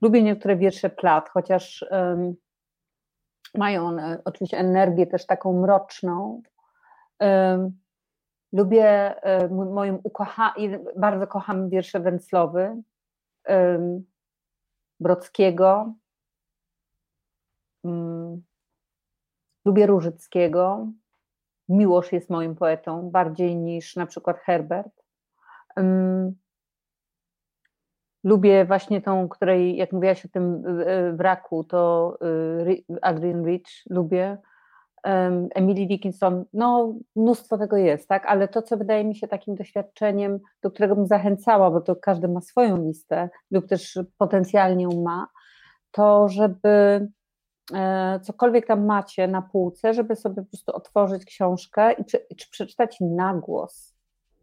Lubię niektóre wiersze Plat, chociaż um, mają one oczywiście energię też taką mroczną. Um, lubię um, moim ukocha bardzo kocham wiersze Węclowy, Brockiego. Um, lubię Różyckiego. Miłosz jest moim poetą, bardziej niż na przykład Herbert. Lubię właśnie tą, której, jak mówiłaś o tym wraku, to y, Adrian Rich lubię. Emily Dickinson, no mnóstwo tego jest, tak, ale to, co wydaje mi się takim doświadczeniem, do którego bym zachęcała, bo to każdy ma swoją listę lub też potencjalnie ma, to żeby E, cokolwiek tam macie na półce, żeby sobie po prostu otworzyć książkę i czy, czy przeczytać na głos.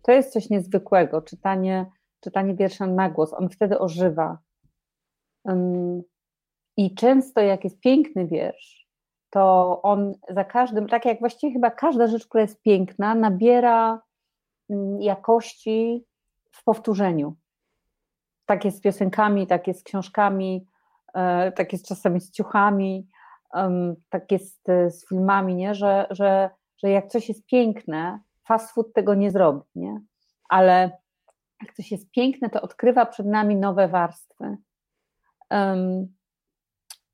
To jest coś niezwykłego, czytanie, czytanie wiersza na głos. On wtedy ożywa. I często jak jest piękny wiersz, to on za każdym, tak jak właściwie chyba każda rzecz, która jest piękna, nabiera mm, jakości w powtórzeniu. Tak jest z piosenkami, tak jest z książkami, e, tak jest czasami z ciuchami, tak jest e, z filmami, nie? Że, że, że jak coś jest piękne, fast food tego nie zrobi, nie? ale jak coś jest piękne, to odkrywa przed nami nowe warstwy.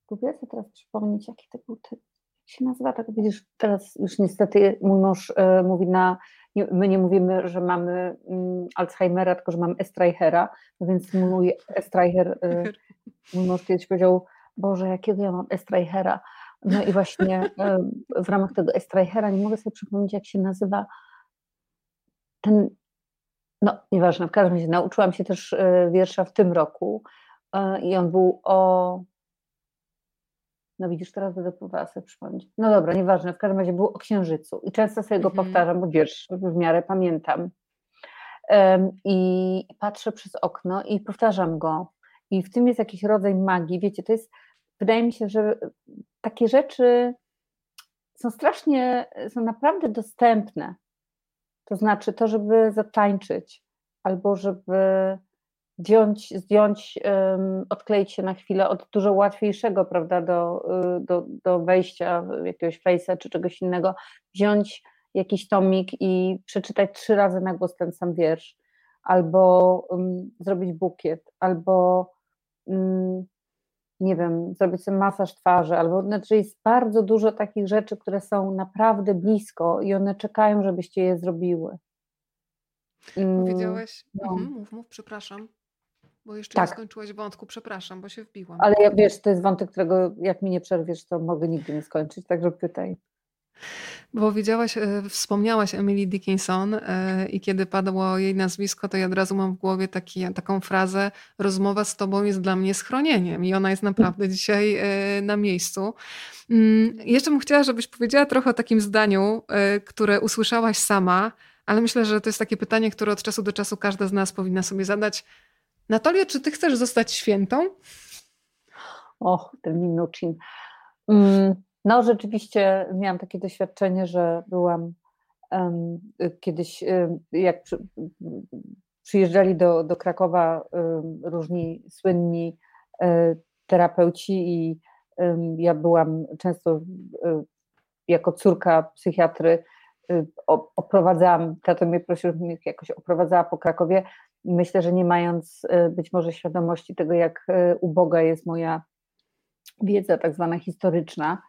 Próbuję sobie teraz przypomnieć, jaki to był. Jak się nazywa tak? Widzisz, teraz już niestety mój mąż y, mówi na. Nie, my nie mówimy, że mamy y, Alzheimera, tylko że mamy Estrajhera, no więc mój Estrajher, y, mój mąż kiedyś powiedział, Boże, jakiego ja mam Estrajhera. No i właśnie w ramach tego Estrajhera nie mogę sobie przypomnieć, jak się nazywa ten, no nieważne, w każdym razie nauczyłam się też e, wiersza w tym roku e, i on był o, no widzisz, teraz będę próbowała sobie przypomnieć. No dobra, nieważne, w każdym razie był o Księżycu i często sobie go mhm. powtarzam, bo wiersz w miarę pamiętam. I patrzę przez okno i powtarzam go. I w tym jest jakiś rodzaj magii. Wiecie, to jest wydaje mi się, że takie rzeczy są strasznie, są naprawdę dostępne. To znaczy to, żeby zatańczyć, albo żeby zdjąć, zdjąć odkleić się na chwilę od dużo łatwiejszego, prawda, do, y, do, do wejścia jakiegoś face'a czy czegoś innego, wziąć jakiś tomik i przeczytać trzy razy na głos ten sam wiersz, albo um, zrobić bukiet, albo um, nie wiem, zrobić sobie masaż twarzy, albo znaczy jest bardzo dużo takich rzeczy, które są naprawdę blisko i one czekają, żebyście je zrobiły. Mm, Powiedziałeś, no. mhm, mów, mów, przepraszam, bo jeszcze tak. nie skończyłaś wątku, przepraszam, bo się wbiłam. Ale ja, wiesz, to jest wątek, którego jak mi nie przerwiesz, to mogę nigdy nie skończyć, także pytaj. Bo widziałaś, e, wspomniałaś Emily Dickinson e, i kiedy padło jej nazwisko, to ja od razu mam w głowie taki, taką frazę rozmowa z tobą jest dla mnie schronieniem i ona jest naprawdę dzisiaj e, na miejscu. Mm, jeszcze bym chciała, żebyś powiedziała trochę o takim zdaniu, które usłyszałaś sama, ale myślę, że to jest takie pytanie, które od czasu do czasu każda z nas powinna sobie zadać. Natalia, czy ty chcesz zostać świętą? Och, ten minucin. Mm, no, rzeczywiście miałam takie doświadczenie, że byłam um, kiedyś, jak przy, przyjeżdżali do, do Krakowa różni słynni um, terapeuci i ja byłam często jako córka psychiatry oprowadzałam, tato mnie prosił, żebym jakoś oprowadzała po Krakowie. Myślę, że nie mając być może świadomości tego, jak uboga jest moja wiedza tak zwana historyczna,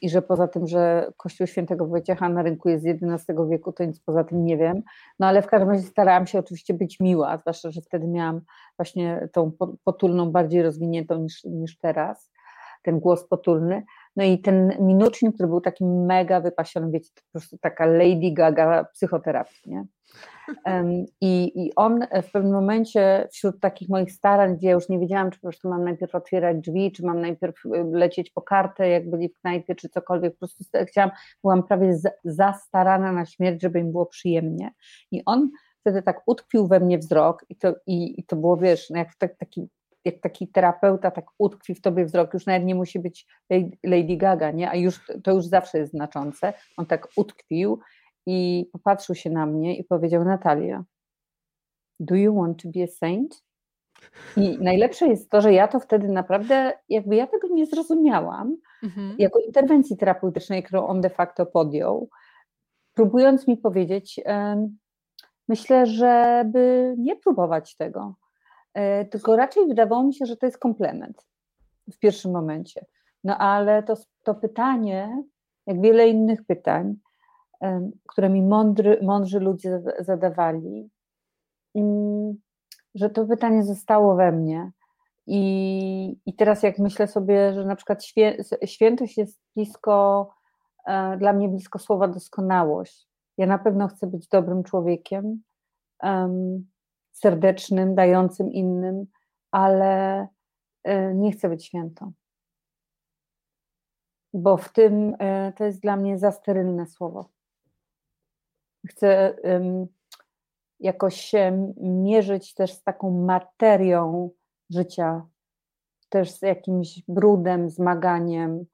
i że poza tym, że Kościół Świętego Wojciecha na rynku jest z XI wieku, to nic poza tym nie wiem. No ale w każdym razie starałam się oczywiście być miła, zwłaszcza, że wtedy miałam właśnie tą potulną bardziej rozwiniętą niż, niż teraz, ten głos potulny. No i ten minucznik, który był taki mega wypasiony, wiecie, po prostu taka Lady Gaga psychoterapii, nie? I, I on w pewnym momencie wśród takich moich starań, gdzie ja już nie wiedziałam, czy po prostu mam najpierw otwierać drzwi, czy mam najpierw y, lecieć po kartę, jak byli w knajpie, czy cokolwiek, po prostu chciałam, byłam prawie zastarana na śmierć, żeby im było przyjemnie. I on wtedy tak utkwił we mnie wzrok i to, i, i to było, wiesz, no jak tak, taki jak taki terapeuta tak utkwi w tobie wzrok, już nawet nie musi być Lady Gaga, nie? a już, to już zawsze jest znaczące. On tak utkwił i popatrzył się na mnie i powiedział: Natalia, do you want to be a saint? I najlepsze jest to, że ja to wtedy naprawdę, jakby ja tego nie zrozumiałam, mhm. jako interwencji terapeutycznej, którą on de facto podjął, próbując mi powiedzieć, myślę, żeby nie próbować tego, tylko raczej wydawało mi się, że to jest komplement w pierwszym momencie. No ale to, to pytanie, jak wiele innych pytań, które mi mądry, mądrzy ludzie zadawali, mm, że to pytanie zostało we mnie. I, I teraz, jak myślę sobie, że na przykład świę, świętość jest blisko, e, dla mnie blisko słowa doskonałość. Ja na pewno chcę być dobrym człowiekiem, serdecznym, dającym innym, ale e, nie chcę być świętą. Bo w tym e, to jest dla mnie za sterylne słowo chcę jakoś się mierzyć też z taką materią życia, też z jakimś brudem, zmaganiem,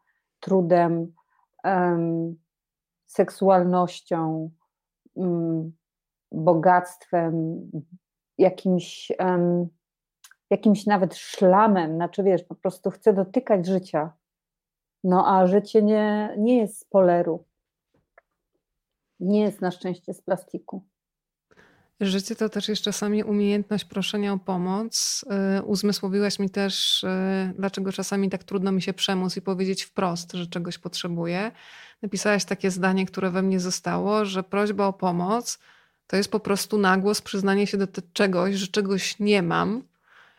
trudem, seksualnością, bogactwem, jakimś, um, jakimś nawet szlamem, znaczy wiesz, po prostu chcę dotykać życia. No a życie nie, nie jest z poleru. Nie jest na szczęście z plastiku. Życie to też jest czasami umiejętność proszenia o pomoc. Y, uzmysłowiłaś mi też, y, dlaczego czasami tak trudno mi się przemóc i powiedzieć wprost, że czegoś potrzebuję. Napisałaś takie zdanie, które we mnie zostało, że prośba o pomoc to jest po prostu nagłos przyznanie się do czegoś, że czegoś nie mam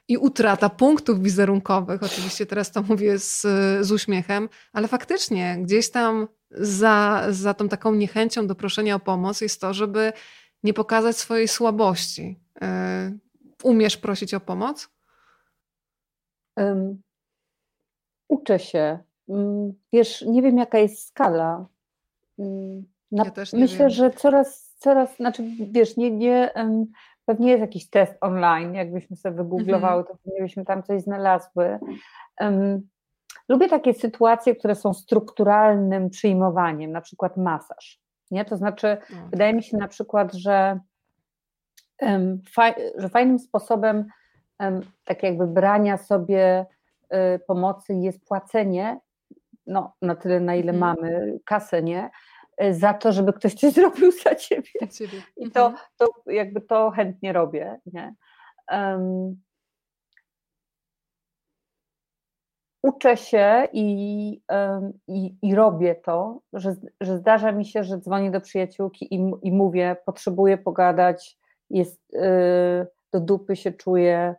i utrata punktów wizerunkowych. Oczywiście teraz to mówię z, z uśmiechem, ale faktycznie gdzieś tam za, za tą taką niechęcią do proszenia o pomoc jest to, żeby nie pokazać swojej słabości. E, umiesz prosić o pomoc? Um, uczę się. Mm, wiesz, nie wiem jaka jest skala. Mm, na, ja myślę, wiem. że coraz, coraz, znaczy wiesz, nie, nie, pewnie jest jakiś test online, jakbyśmy sobie wygooglowały, mhm. to pewnie byśmy tam coś znalazły. Um, Lubię takie sytuacje, które są strukturalnym przyjmowaniem, na przykład masaż. Nie? To znaczy, no. wydaje mi się na przykład, że, um, faj, że fajnym sposobem um, tak jakby brania sobie y, pomocy jest płacenie, no, na tyle, na ile mhm. mamy kasę, nie? Y, za to, żeby ktoś coś zrobił za ciebie. ciebie. I to, mhm. to jakby to chętnie robię. Nie? Um, uczę się i, i, i, robię to, że, że zdarza mi się, że dzwonię do przyjaciółki i, i mówię, potrzebuję pogadać, jest, yy, do dupy się czuję,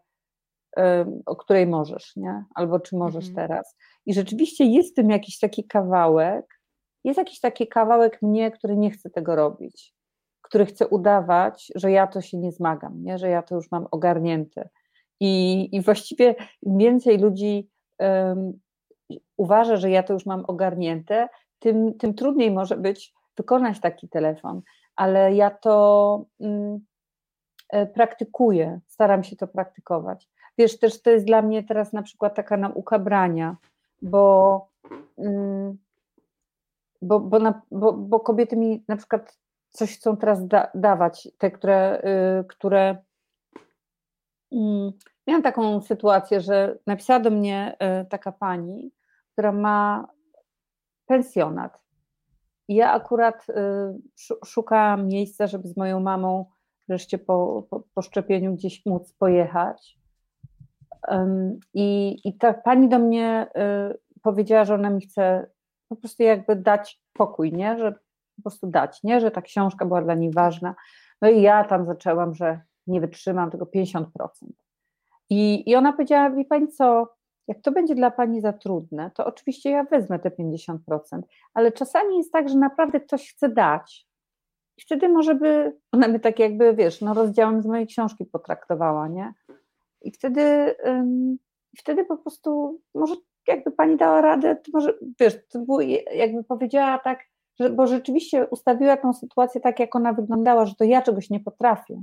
yy, o której możesz, nie? Albo czy możesz mhm. teraz. I rzeczywiście jest w tym jakiś taki kawałek, jest jakiś taki kawałek mnie, który nie chce tego robić, który chce udawać, że ja to się nie zmagam, nie? że ja to już mam ogarnięte. I, i właściwie im więcej ludzi um, uważa, że ja to już mam ogarnięte, tym, tym trudniej może być wykonać taki telefon. Ale ja to um, praktykuję, staram się to praktykować. Wiesz, też to jest dla mnie teraz na przykład taka nauka brania, bo, um, bo, bo, na, bo, bo kobiety mi na przykład coś chcą teraz da, dawać, te, które, y, które mm, Miałam taką sytuację, że napisała do mnie e, taka pani, która ma pensjonat. I ja akurat e, szukałam miejsca, żeby z moją mamą wreszcie po, po, po szczepieniu gdzieś móc pojechać. I, I ta pani do mnie powiedziała, że ona mi chce po prostu jakby dać pokój, nie? że po prostu dać, nie? że ta książka była dla niej ważna. No i ja tam zaczęłam, że nie wytrzymam tego 50%. I, I ona powiedziała, wie pani co, jak to będzie dla Pani za trudne, to oczywiście ja wezmę te 50%, ale czasami jest tak, że naprawdę ktoś chce dać. I wtedy może by, ona by tak jakby, wiesz, no rozdziałem z mojej książki potraktowała, nie? I wtedy, um, wtedy po prostu może jakby Pani dała radę, to może, wiesz, to było jakby powiedziała tak, że, bo rzeczywiście ustawiła tą sytuację tak, jak ona wyglądała, że to ja czegoś nie potrafię.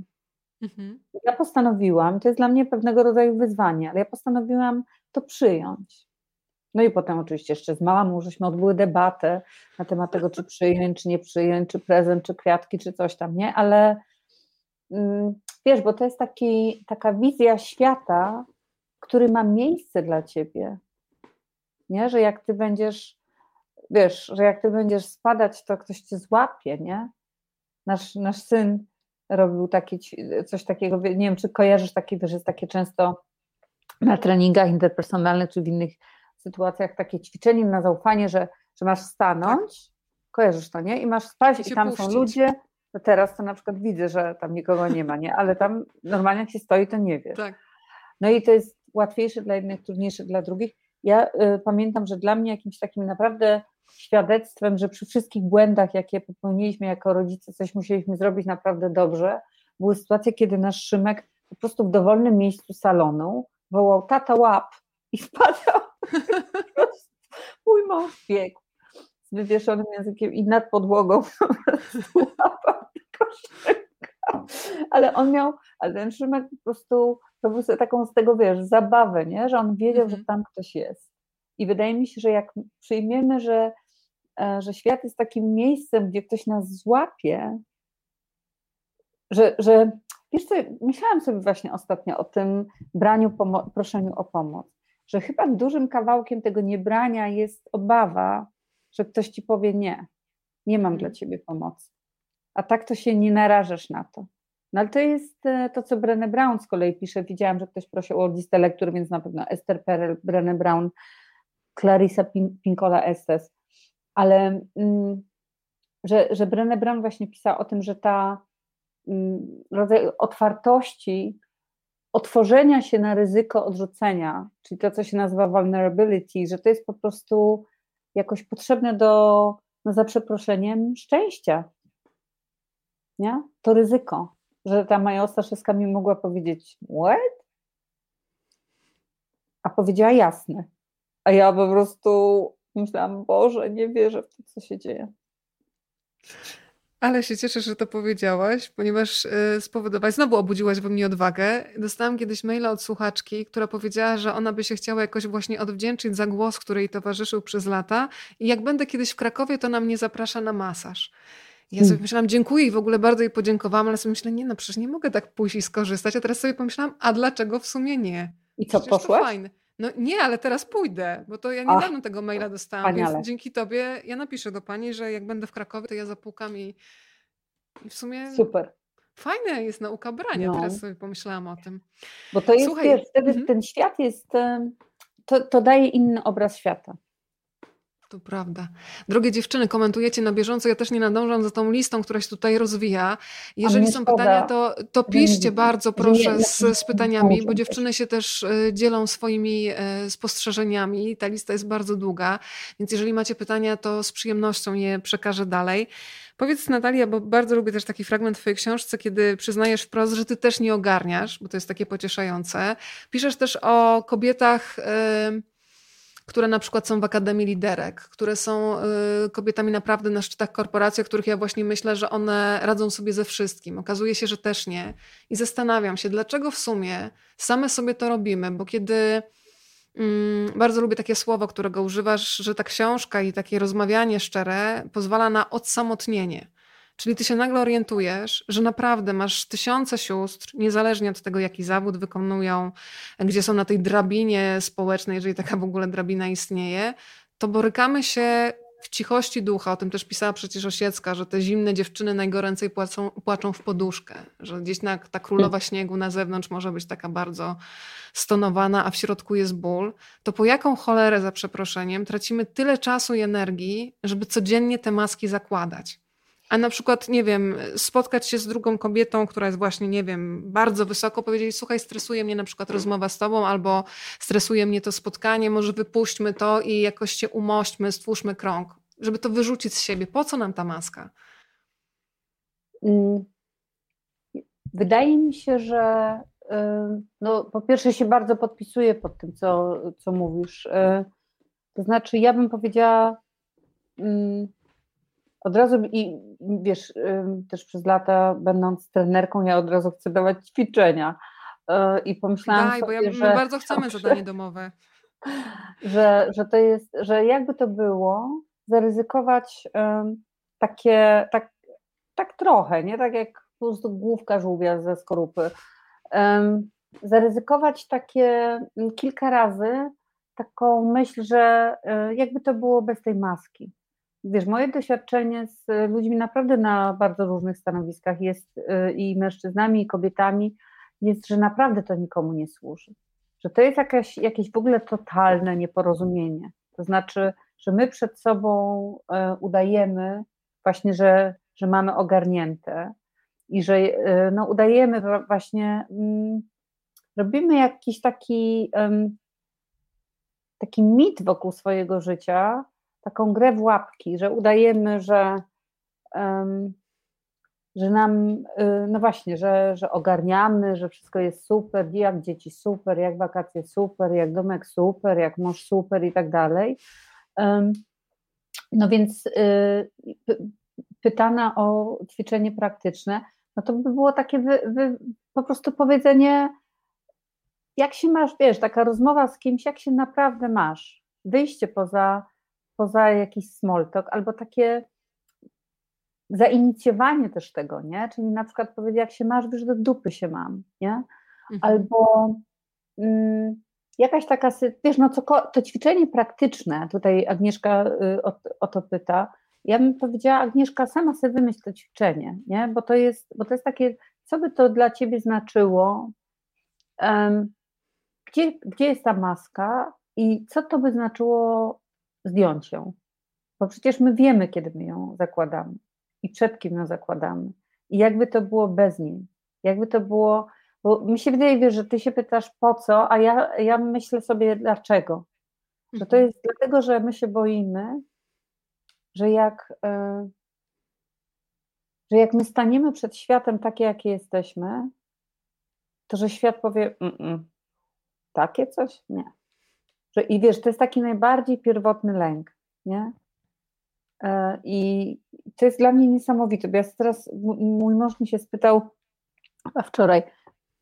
Mhm. Ja postanowiłam, to jest dla mnie pewnego rodzaju wyzwanie, ale ja postanowiłam to przyjąć. No i potem oczywiście jeszcze z mamą, żeśmy odbyły debatę na temat tego, czy przyjąć, czy nie przyjąć, czy prezent, czy kwiatki, czy coś tam, nie? Ale mm, wiesz, bo to jest taki, taka wizja świata, który ma miejsce dla ciebie. Nie? Że jak ty będziesz, wiesz, że jak ty będziesz spadać, to ktoś cię złapie, nie? Nasz, nasz syn robił taki, coś takiego, nie wiem, czy kojarzysz takie, że jest takie często na treningach interpersonalnych, czy w innych sytuacjach takie ćwiczenie na zaufanie, że, że masz stanąć, tak. kojarzysz to, nie? I masz spać i, i tam puścić. są ludzie, to teraz to na przykład widzę, że tam nikogo nie ma, nie? Ale tam normalnie jak się stoi, to nie wiesz. Tak. No i to jest łatwiejsze dla jednych, trudniejsze dla drugich. Ja y, pamiętam, że dla mnie jakimś takim naprawdę świadectwem, że przy wszystkich błędach, jakie popełniliśmy jako rodzice, coś musieliśmy zrobić naprawdę dobrze, były sytuacje, kiedy nasz Szymek po prostu w dowolnym miejscu salonu wołał tata łap i wpadał. Mój mąż biegł z wywieszonym językiem i nad podłogą Ale on miał, ale ten Szymek po prostu robił sobie taką z tego, wiesz, zabawę, nie? że on wiedział, że mhm. tam ktoś jest. I wydaje mi się, że jak przyjmiemy, że, e, że świat jest takim miejscem, gdzie ktoś nas złapie, że, że Wiesz co, myślałam sobie właśnie ostatnio o tym braniu, proszeniu o pomoc, że chyba dużym kawałkiem tego niebrania jest obawa, że ktoś ci powie nie, nie mam dla mhm. ciebie pomocy. A tak to się nie narażasz na to. No ale to jest e, to, co Brené Brown z kolei pisze. Widziałam, że ktoś prosił o listę lektur, więc na pewno Esther Perel, Brené Brown, Clarissa Pinkola Estes. Ale mm, że, że Brené Brown właśnie pisała o tym, że ta Mm, rodzaj otwartości, otworzenia się na ryzyko odrzucenia, czyli to, co się nazywa vulnerability, że to jest po prostu jakoś potrzebne do, no za przeproszeniem, szczęścia. Nie? To ryzyko, że ta Maja Ostaszewska mi mogła powiedzieć what? A powiedziała jasne. A ja po prostu myślałam, Boże, nie wierzę w to, co się dzieje. Ale się cieszę, że to powiedziałaś, ponieważ y, spowodowałaś, znowu obudziłaś we mnie odwagę. Dostałam kiedyś maila od słuchaczki, która powiedziała, że ona by się chciała jakoś właśnie odwdzięczyć za głos, który jej towarzyszył przez lata i jak będę kiedyś w Krakowie, to ona mnie zaprasza na masaż. Ja sobie hmm. myślałam, dziękuję i w ogóle bardzo jej podziękowałam, ale sobie myślę, nie no, przecież nie mogę tak pójść i skorzystać. A teraz sobie pomyślałam, a dlaczego w sumie nie? I co, przecież poszłaś? Fajne. No nie, ale teraz pójdę, bo to ja niedawno Ach, tego maila dostałam, wspaniale. więc dzięki tobie ja napiszę do pani, że jak będę w Krakowie, to ja zapukam i, i w sumie Super. Fajna jest nauka brania, no. teraz sobie pomyślałam o tym. Bo to jest, Słuchaj, wiesz, wtedy mhm. ten świat jest, to, to daje inny obraz świata. To prawda. Drogie dziewczyny, komentujecie na bieżąco. Ja też nie nadążam za tą listą, która się tutaj rozwija. Jeżeli są pytania, to, to piszcie bardzo proszę z, z pytaniami, bo dziewczyny się też e, dzielą swoimi e, spostrzeżeniami. Ta lista jest bardzo długa, więc jeżeli macie pytania, to z przyjemnością je przekażę dalej. Powiedz Natalia, bo bardzo lubię też taki fragment w twojej książce, kiedy przyznajesz wprost, że ty też nie ogarniasz, bo to jest takie pocieszające. Piszesz też o kobietach... Yy, które na przykład są w Akademii Liderek, które są y, kobietami naprawdę na szczytach korporacji, o których ja właśnie myślę, że one radzą sobie ze wszystkim. Okazuje się, że też nie. I zastanawiam się, dlaczego w sumie same sobie to robimy, bo kiedy mm, bardzo lubię takie słowo, którego używasz, że ta książka i takie rozmawianie szczere pozwala na odsamotnienie. Czyli ty się nagle orientujesz, że naprawdę masz tysiące sióstr, niezależnie od tego, jaki zawód wykonują, gdzie są na tej drabinie społecznej, jeżeli taka w ogóle drabina istnieje, to borykamy się w cichości ducha, o tym też pisała przecież Osiecka, że te zimne dziewczyny najgoręcej płacą, płaczą w poduszkę, że gdzieś na, ta królowa śniegu na zewnątrz może być taka bardzo stonowana, a w środku jest ból, to po jaką cholerę, za przeproszeniem, tracimy tyle czasu i energii, żeby codziennie te maski zakładać? A na przykład, nie wiem, spotkać się z drugą kobietą, która jest właśnie, nie wiem, bardzo wysoko, powiedzieć, słuchaj, stresuje mnie na przykład rozmowa z tobą, albo stresuje mnie to spotkanie, może wypuśćmy to i jakoś się umośćmy, stwórzmy krąg, żeby to wyrzucić z siebie. Po co nam ta maska? Mm. Wydaje mi się, że no, po pierwsze się bardzo podpisuję pod tym, co, co mówisz. Y, to znaczy, ja bym powiedziała mm, od razu i wiesz, też przez lata będąc trenerką, ja od razu chcę dawać ćwiczenia. Y, I pomyślałam Daj, sobie, bo ja, że, my bardzo chcemy zadanie domowe. Że, że to jest, że jakby to było, zaryzykować takie, tak, tak trochę, nie tak jak po prostu główka żółwia ze skorupy, zaryzykować takie kilka razy taką myśl, że e, jakby to było bez tej maski. Wiesz, moje doświadczenie z ludźmi naprawdę na bardzo różnych stanowiskach jest e, i mężczyznami, i kobietami, jest, że naprawdę to nikomu nie służy. Że to jest jakaś, jakieś w ogóle totalne nieporozumienie. To znaczy, że my przed sobą e, udajemy właśnie, że, że mamy ogarnięte, i że e, no, udajemy właśnie, mm, robimy jakiś taki, taki mit wokół swojego życia, taką grę w łapki, że udajemy, że, że nam, y, no właśnie, że, że ogarniamy, że wszystko jest super, jak dzieci super, jak wakacje super, jak domek super, jak mąż super i tak dalej. No więc y, pytana o ćwiczenie praktyczne, no to by było takie wy, wy, po prostu powiedzenie, jak się masz, wiesz, taka rozmowa z kimś, jak się naprawdę masz, wyjście poza, poza jakiś small talk, albo takie zainicjowanie też tego, nie? Czyli na przykład powiedzieć, jak się masz, wiesz, do dupy się mam, nie? Mhm. Albo mm, jakaś taka, wiesz, no co, to ćwiczenie praktyczne, tutaj Agnieszka y, o, o to pyta, ja bym powiedziała, Agnieszka, sama sobie wymyśl to ćwiczenie, nie? Bo, to jest, bo to jest takie, co by to dla ciebie znaczyło, um, gdzie, gdzie jest ta maska i co to by znaczyło zdjąć ją? Bo przecież my wiemy, kiedy my ją zakładamy i przed kim ją zakładamy. I jakby to było bez niej, jakby to było, bo mi się wydaje, wiesz, że ty się pytasz po co, a ja, ja myślę sobie dlaczego. Że to mhm. jest dlatego, że my się boimy, że jak, e, że jak my staniemy przed światem takie, jakie jesteśmy, to że świat powie, Mm-mm, takie coś? Nie. Że, I wiesz, to jest taki najbardziej pierwotny lęk, nie? E, I to jest dla mnie niesamowite, bo ja teraz, mój mąż mi się spytał, a wczoraj,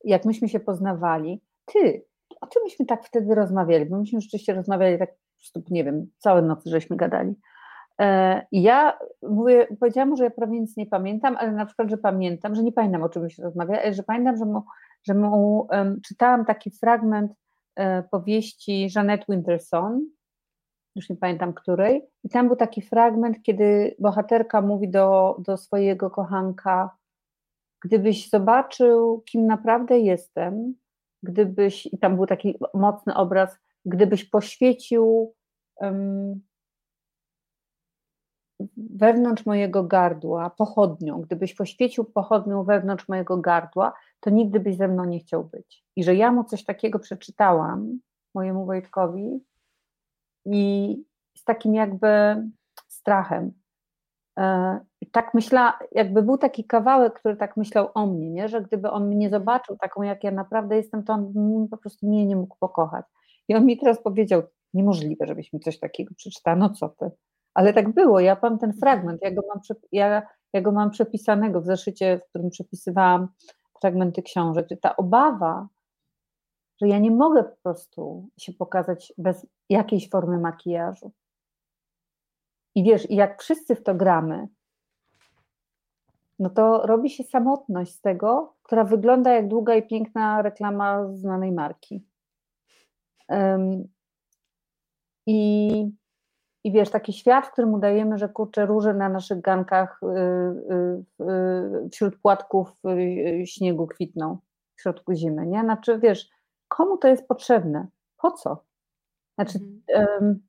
jak myśmy się poznawali, ty, o czym myśmy tak wtedy rozmawiali? Bo myśmy rzeczywiście rozmawiali tak, nie wiem, całe nocy żeśmy gadali. E, ja mówię, powiedziałam mu, że ja prawie nic nie pamiętam, ale na przykład, że pamiętam, że nie pamiętam o czym się rozmawia, ale że pamiętam, że mu, że mu um, czytałam taki fragment powieści Jeanette Winterson, już nie pamiętam której, i tam był taki fragment, kiedy bohaterka mówi do, do swojego kochanka, gdybyś zobaczył, kim naprawdę jestem, gdybyś, i tam był taki mocny obraz, gdybyś poświecił wewnątrz mojego gardła pochodnią, gdybyś poświecił pochodnią wewnątrz mojego gardła, to nigdy byś ze mną nie chciał być. I że ja mu coś takiego przeczytałam, mojemu Wojtkowi, i z takim jakby strachem. E, tak myślała, jakby był taki kawałek, który tak myślał o mnie, nie? że gdyby on mnie zobaczył taką, jak ja naprawdę jestem, to on po prostu mnie nie mógł pokochać. I on mi teraz powiedział, niemożliwe, żebyś mi coś takiego przeczytał, no co ty. Ale tak było, ja mam ten fragment, ja go mam, ja, ja go mam przepisanego w zeszycie, w którym przepisywałam fragmenty książek. Ta obawa, że ja nie mogę po prostu się pokazać bez jakiejś formy makijażu. I wiesz, i jak wszyscy w to gramy, no to robi się samotność z tego, która wygląda jak długa i piękna reklama znanej marki. Um, I i wiesz, taki świat, w którym udajemy, że kurczę róże na naszych gankach y, y, y, wśród płatków śniegu kwitną w środku zimy, nie? Znaczy, wiesz, komu to jest potrzebne? Po co? Znaczy, mhm.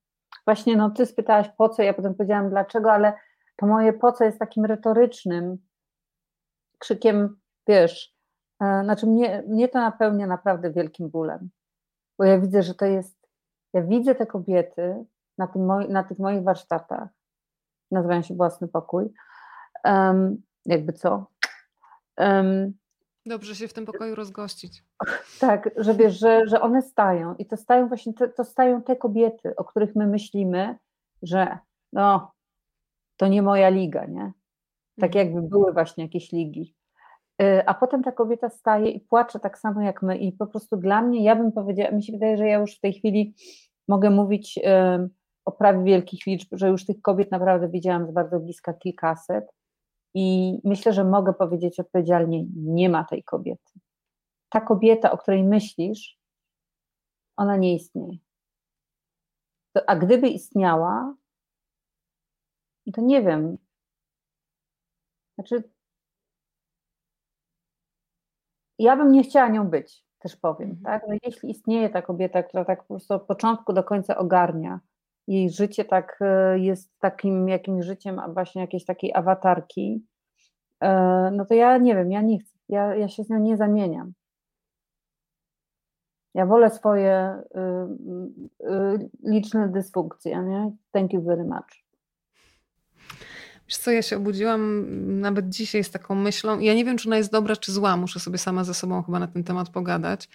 właśnie, no ty spytałaś po co, ja potem powiedziałam dlaczego, ale to moje po co jest takim retorycznym krzykiem, wiesz, e, znaczy mnie, mnie to napełnia naprawdę wielkim bólem, bo ja widzę, że to jest, ja widzę te kobiety na, tym moi, na tych moich warsztatach, nazywają się Własny Pokój, um, jakby co. Um, Dobrze się w tym pokoju rozgościć. Tak, że wiesz, że, że one stają i to stają właśnie, te, to stają te kobiety, o których my myślimy, że no, to nie moja liga, nie? Tak mhm. jakby były właśnie jakieś ligi. Y, a potem ta kobieta staje i płacze tak samo jak my i po prostu dla mnie, ja bym powiedziała, mi się wydaje, że ja już w tej chwili mogę mówić o prawie wielkich liczb, że już tych kobiet naprawdę widziałam z bardzo bliska kilkaset i myślę, że mogę powiedzieć odpowiedzialnie, nie ma tej kobiety. Ta kobieta, o której myślisz, ona nie istnieje. A gdyby istniała, to nie wiem. Znaczy, ja bym nie chciała nią być, też powiem, tak? Że jeśli istnieje ta kobieta, która tak po prostu od początku do końca ogarnia, jej życie tak e, jest takim jakimś życiem, właśnie jakiejś takiej awatarki, e, no to ja nie wiem, ja nie chcę, ja, ja się z nią nie zamieniam. Ja wolę swoje y, y, liczne dysfunkcje, nie? Thank you very much. Wiesz co, ja się obudziłam nawet dzisiaj z taką myślą, ja nie wiem, czy ona jest dobra, czy zła, muszę sobie sama ze sobą chyba na ten temat pogadać,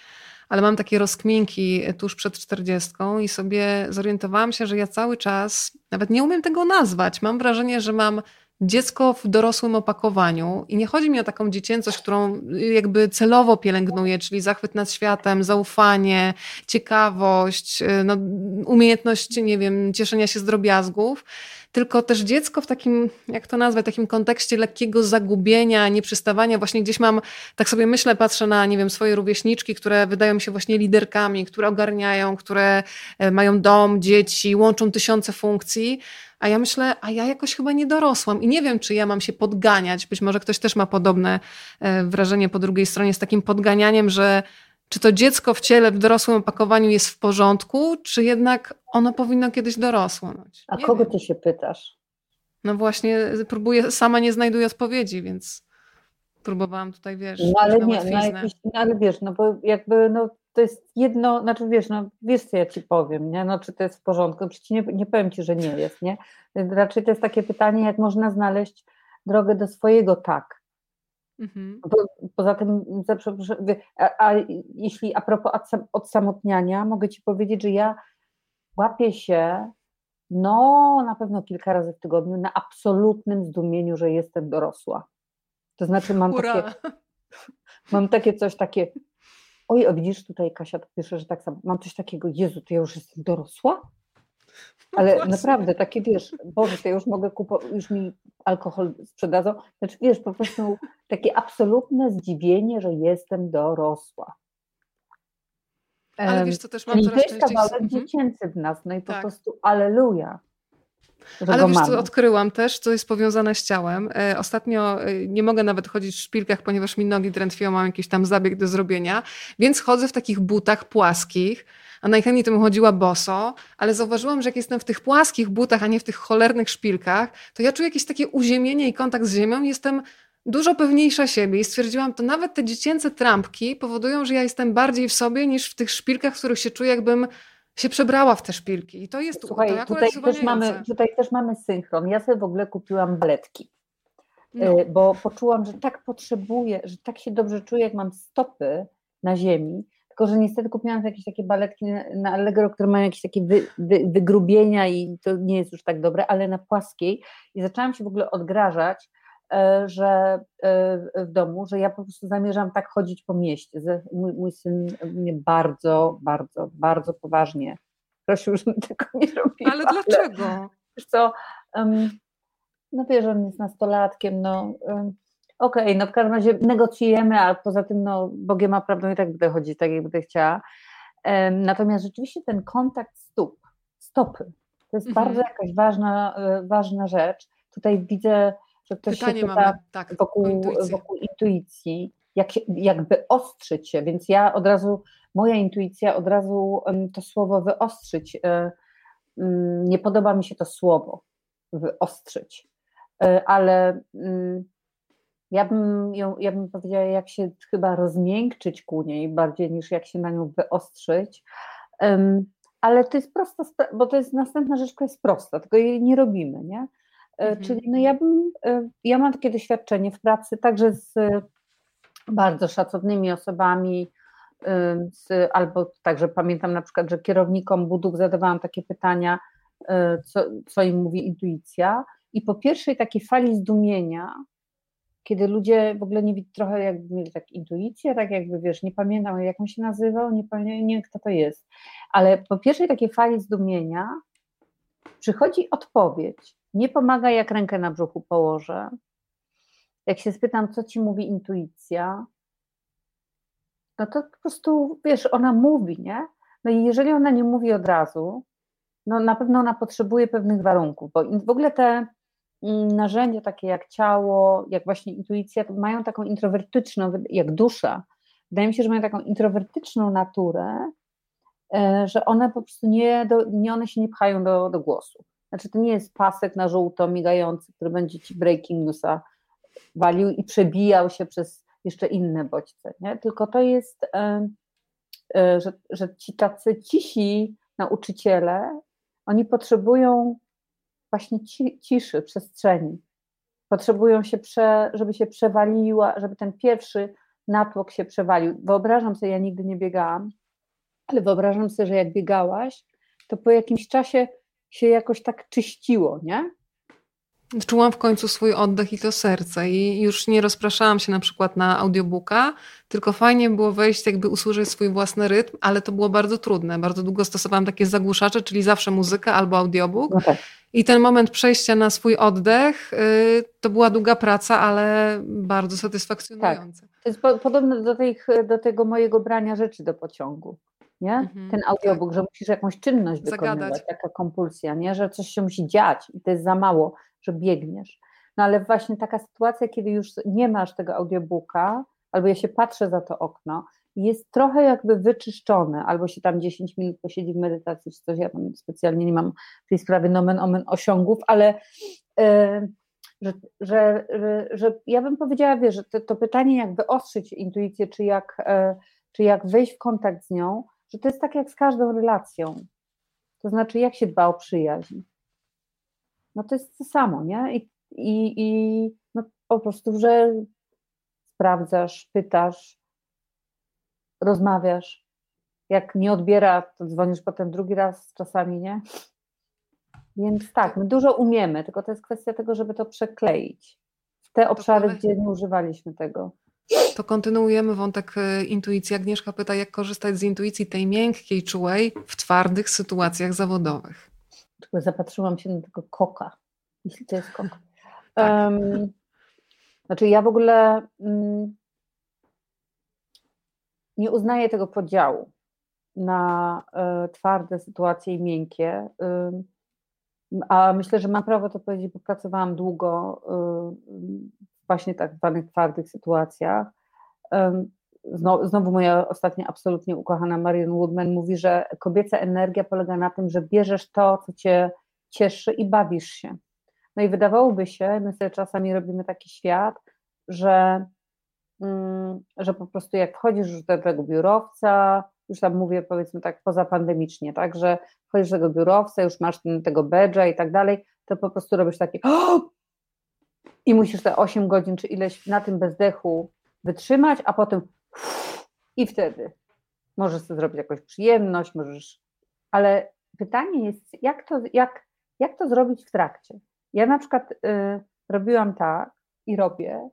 ale mam takie rozkminki tuż przed czterdziestką i sobie zorientowałam się, że ja cały czas, nawet nie umiem tego nazwać, mam wrażenie, że mam dziecko w dorosłym opakowaniu i nie chodzi mi o taką dziecięcość, którą jakby celowo pielęgnuję, czyli zachwyt nad światem, zaufanie, ciekawość, no, umiejętność, nie wiem, cieszenia się z drobiazgów, tylko też dziecko w takim, jak to nazwać, takim kontekście lekkiego zagubienia, nieprzystawania. Właśnie gdzieś mam, tak sobie myślę, patrzę na, nie wiem, swoje rówieśniczki, które wydają się właśnie liderkami, które ogarniają, które e, mają dom, dzieci, łączą tysiące funkcji. A ja myślę, a ja jakoś chyba nie dorosłam i nie wiem, czy ja mam się podganiać. Być może ktoś też ma podobne e, wrażenie po drugiej stronie z takim podganianiem, że czy to dziecko w ciele w dorosłym opakowaniu jest w porządku, czy jednak ono powinno kiedyś dorosłonąć? A kogo wiem. ty się pytasz? No właśnie, próbuję, sama nie znajduję odpowiedzi, więc próbowałam tutaj, wiesz, no ale nie, no, jakiś, no ale wiesz, no bo jakby, no to jest jedno, znaczy wiesz, no wiesz co ja ci powiem, nie, no czy to jest w porządku, przecież nie, nie powiem ci, że nie jest, nie, raczej to jest takie pytanie, jak można znaleźć drogę do swojego tak, Mhm. Bo, poza tym, a, a, jeśli a propos odsamotniania, mogę Ci powiedzieć, że ja łapię się no na pewno kilka razy w tygodniu na absolutnym zdumieniu, że jestem dorosła. To znaczy mam takie, mam takie coś takie, oj, a widzisz tutaj Kasia, to pisze, że tak samo, mam coś takiego, Jezu, to ja już jestem dorosła? Ale no naprawdę, takie wiesz, Boże, to ja już mogę kupować, już mi alkohol sprzedadzą. Znaczy wiesz, po prostu takie absolutne zdziwienie, że jestem dorosła. Ale wiesz, co też mam coraz częściej... kawałek mhm. dziecięcy w nas, no i po tak. prostu aleluja. Ale wiesz, co odkryłam też, co jest powiązane z ciałem. E, ostatnio e, nie mogę nawet chodzić w szpilkach, ponieważ mi nogi drętwią, mam jakiś tam zabieg do zrobienia, więc chodzę w takich butach płaskich, a najchętniej to bym chodziła boso, ale zauważyłam, że jak jestem w tych płaskich butach, a nie w tych cholernych szpilkach, to ja czuję jakieś takie uziemienie i kontakt z ziemią jestem dużo pewniejsza siebie. I stwierdziłam, to nawet te dziecięce trampki powodują, że ja jestem bardziej w sobie niż w tych szpilkach, w których się czuję, jakbym się przebrała w te szpilki. I to jest Słuchaj, to tutaj, też mamy, tutaj też mamy synchron. Ja sobie w ogóle kupiłam baletki, no. E, bo poczułam, że tak potrzebuję, że tak się dobrze czuję, jak mam stopy na ziemi, tylko że niestety kupiłam jakieś takie baletki na Allegro, które mają jakieś takie wy, wy, wygrubienia i to nie jest już tak dobre, ale na płaskiej i zaczęłam się w ogóle odgrażać, że e, w domu, że ja po prostu zamierzam tak chodzić po mieście. Mój, mój syn mnie bardzo, bardzo, bardzo poważnie prosił, żebym tego nie robiła. Ale dlaczego? Ale, wiesz co, um, no wiesz, on jest nastolatkiem, no um, Okej, okay, no w każdym razie negocjujemy, a poza tym no, Bogiem ma prawdą i tak będę chodzić tak, jak będę chciała. Natomiast rzeczywiście ten kontakt stóp, stopy, to jest mhm. bardzo jakaś ważna, e, ważna rzecz. Tutaj widzę, że ktoś Pytanie się mamy, tak, wokół, intuicji. wokół intuicji, jak, się, jak wyostrzyć się, więc ja od razu, moja intuicja od razu to słowo wyostrzyć, e, mm, nie podoba mi się to słowo wyostrzyć ale mm, ja bym, ją, ja bym powiedziała, jak się chyba rozmiękczyć ku niej, bardziej niż jak się na nią wyostrzyć. Ale to jest prosta, bo to jest następna rzecz, która jest prosta, tylko jej nie robimy, nie? Mhm. Czyli no ja bym, ja mam takie doświadczenie w pracy także z bardzo szacownymi osobami, z, albo także pamiętam na przykład, że kierownikom budów zadawałam takie pytania, co, co im mówi intuicja. I po pierwszej takiej fali zdumienia, kiedy ludzie w ogóle nie trochę jakby mieli tak intuicję, tak jakby wiesz, nie pamiętam jak on się nazywał, nie pamiętam, nie wiem kto to jest, ale po pierwszej takiej fali zdumienia przychodzi odpowiedź. Nie pomaga jak rękę na brzuchu położę. Jak się spytam, co ci mówi intuicja, no to po prostu, wiesz, ona mówi, nie? No i jeżeli ona nie mówi od razu, no na pewno ona potrzebuje pewnych warunków, bo w ogóle te mm, narzędzia takie jak ciało, jak właśnie intuicja, mają taką introwertyczną, jak dusza, wydaje mi się, że mają taką introwertyczną naturę, e, że one po prostu nie, do, nie one się nie pchają do, do głosu. Znaczy to nie jest pasek na żółto migający, który będzie ci breaking newsa walił i przebijał się przez jeszcze inne bodźce, nie? tylko to jest, e, że, że ci tacy cisi nauczyciele, oni potrzebują właśnie ciszy, przestrzeni. Potrzebują się, prze, żeby się przewaliła, żeby ten pierwszy natłok się przewalił. Wyobrażam sobie, ja nigdy nie biegałam, ale wyobrażam sobie, że jak biegałaś, to po jakimś czasie się jakoś tak czyściło, nie? Czułam w końcu swój oddech i to serce i już nie rozpraszałam się na przykład na audiobooka, tylko fajnie było wejść, jakby usłyszeć swój własny rytm, ale to było bardzo trudne. Bardzo długo stosowałam takie zagłuszacze, czyli zawsze muzyka albo audiobook. No tak. I ten moment przejścia na swój oddech y, to była długa praca, ale bardzo satysfakcjonująca. Tak. To jest po, podobne do, tych, do tego mojego brania rzeczy do pociągu. Nie? Mhm, ten audiobook, tak. że musisz jakąś czynność Zagadać. wykonywać, taka kompulsja, nie? że coś się musi dziać i to jest za mało że biegniesz. No ale właśnie taka sytuacja, kiedy już nie masz tego audiobooka, albo ja się patrzę za to okno, jest trochę jakby wyczyszczone, albo się tam 10 minut posiedzi w medytacji, czy coś, ja tam specjalnie nie mam w tej sprawie nomen omen osiągów, ale yy, że, że, że, że, ja bym powiedziała, wiesz, że to, to pytanie, jak wyostrzyć intuicję, czy jak, yy, czy jak wejść w kontakt z nią, że to jest tak jak z każdą relacją. To znaczy, jak się dba o przyjaźń no to jest to samo, nie? I, i, i no po prostu, że sprawdzasz, pytasz, rozmawiasz. Jak nie odbiera, to dzwonisz potem drugi raz czasami, nie? Więc tak, my dużo umiemy, tylko to jest kwestia tego, żeby to przekleić w te obszary, gdzie nie używaliśmy tego. To kontynuujemy wątek e, intuicji. Agnieszka pyta, jak korzystać z intuicji tej miękkiej, czułej w twardych sytuacjach zawodowych. Tylko zapatrzyłam się na tego koka, jeśli to jest kok. Tak. Um, znaczy ja w ogóle um, nie uznaję tego podziału na y, twarde sytuacje i miękkie. Y, a myślę, że mam prawo to powiedzieć, bo pracowałam długo y, właśnie tak zwanych twardych sytuacjach. Znowu, moja ostatnia absolutnie ukochana Marion Woodman mówi, że kobieca energia polega na tym, że bierzesz to, co cię cieszy i bawisz się. No i wydawałoby się, my sobie czasami robimy taki świat, że, mm, że po prostu jak wchodzisz już do tego biurowca, już tam mówię powiedzmy tak pozapandemicznie, tak, że wchodzisz do tego biurowca, już masz ten, tego badge'a i tak dalej, to po prostu robisz takie i musisz te 8 godzin czy ileś na tym bezdechu wytrzymać, a potem i wtedy możesz sobie zrobić jakąś przyjemność, możesz, ale pytanie jest, jak to, jak, jak to zrobić w trakcie? Ja na przykład y, robiłam tak i robię,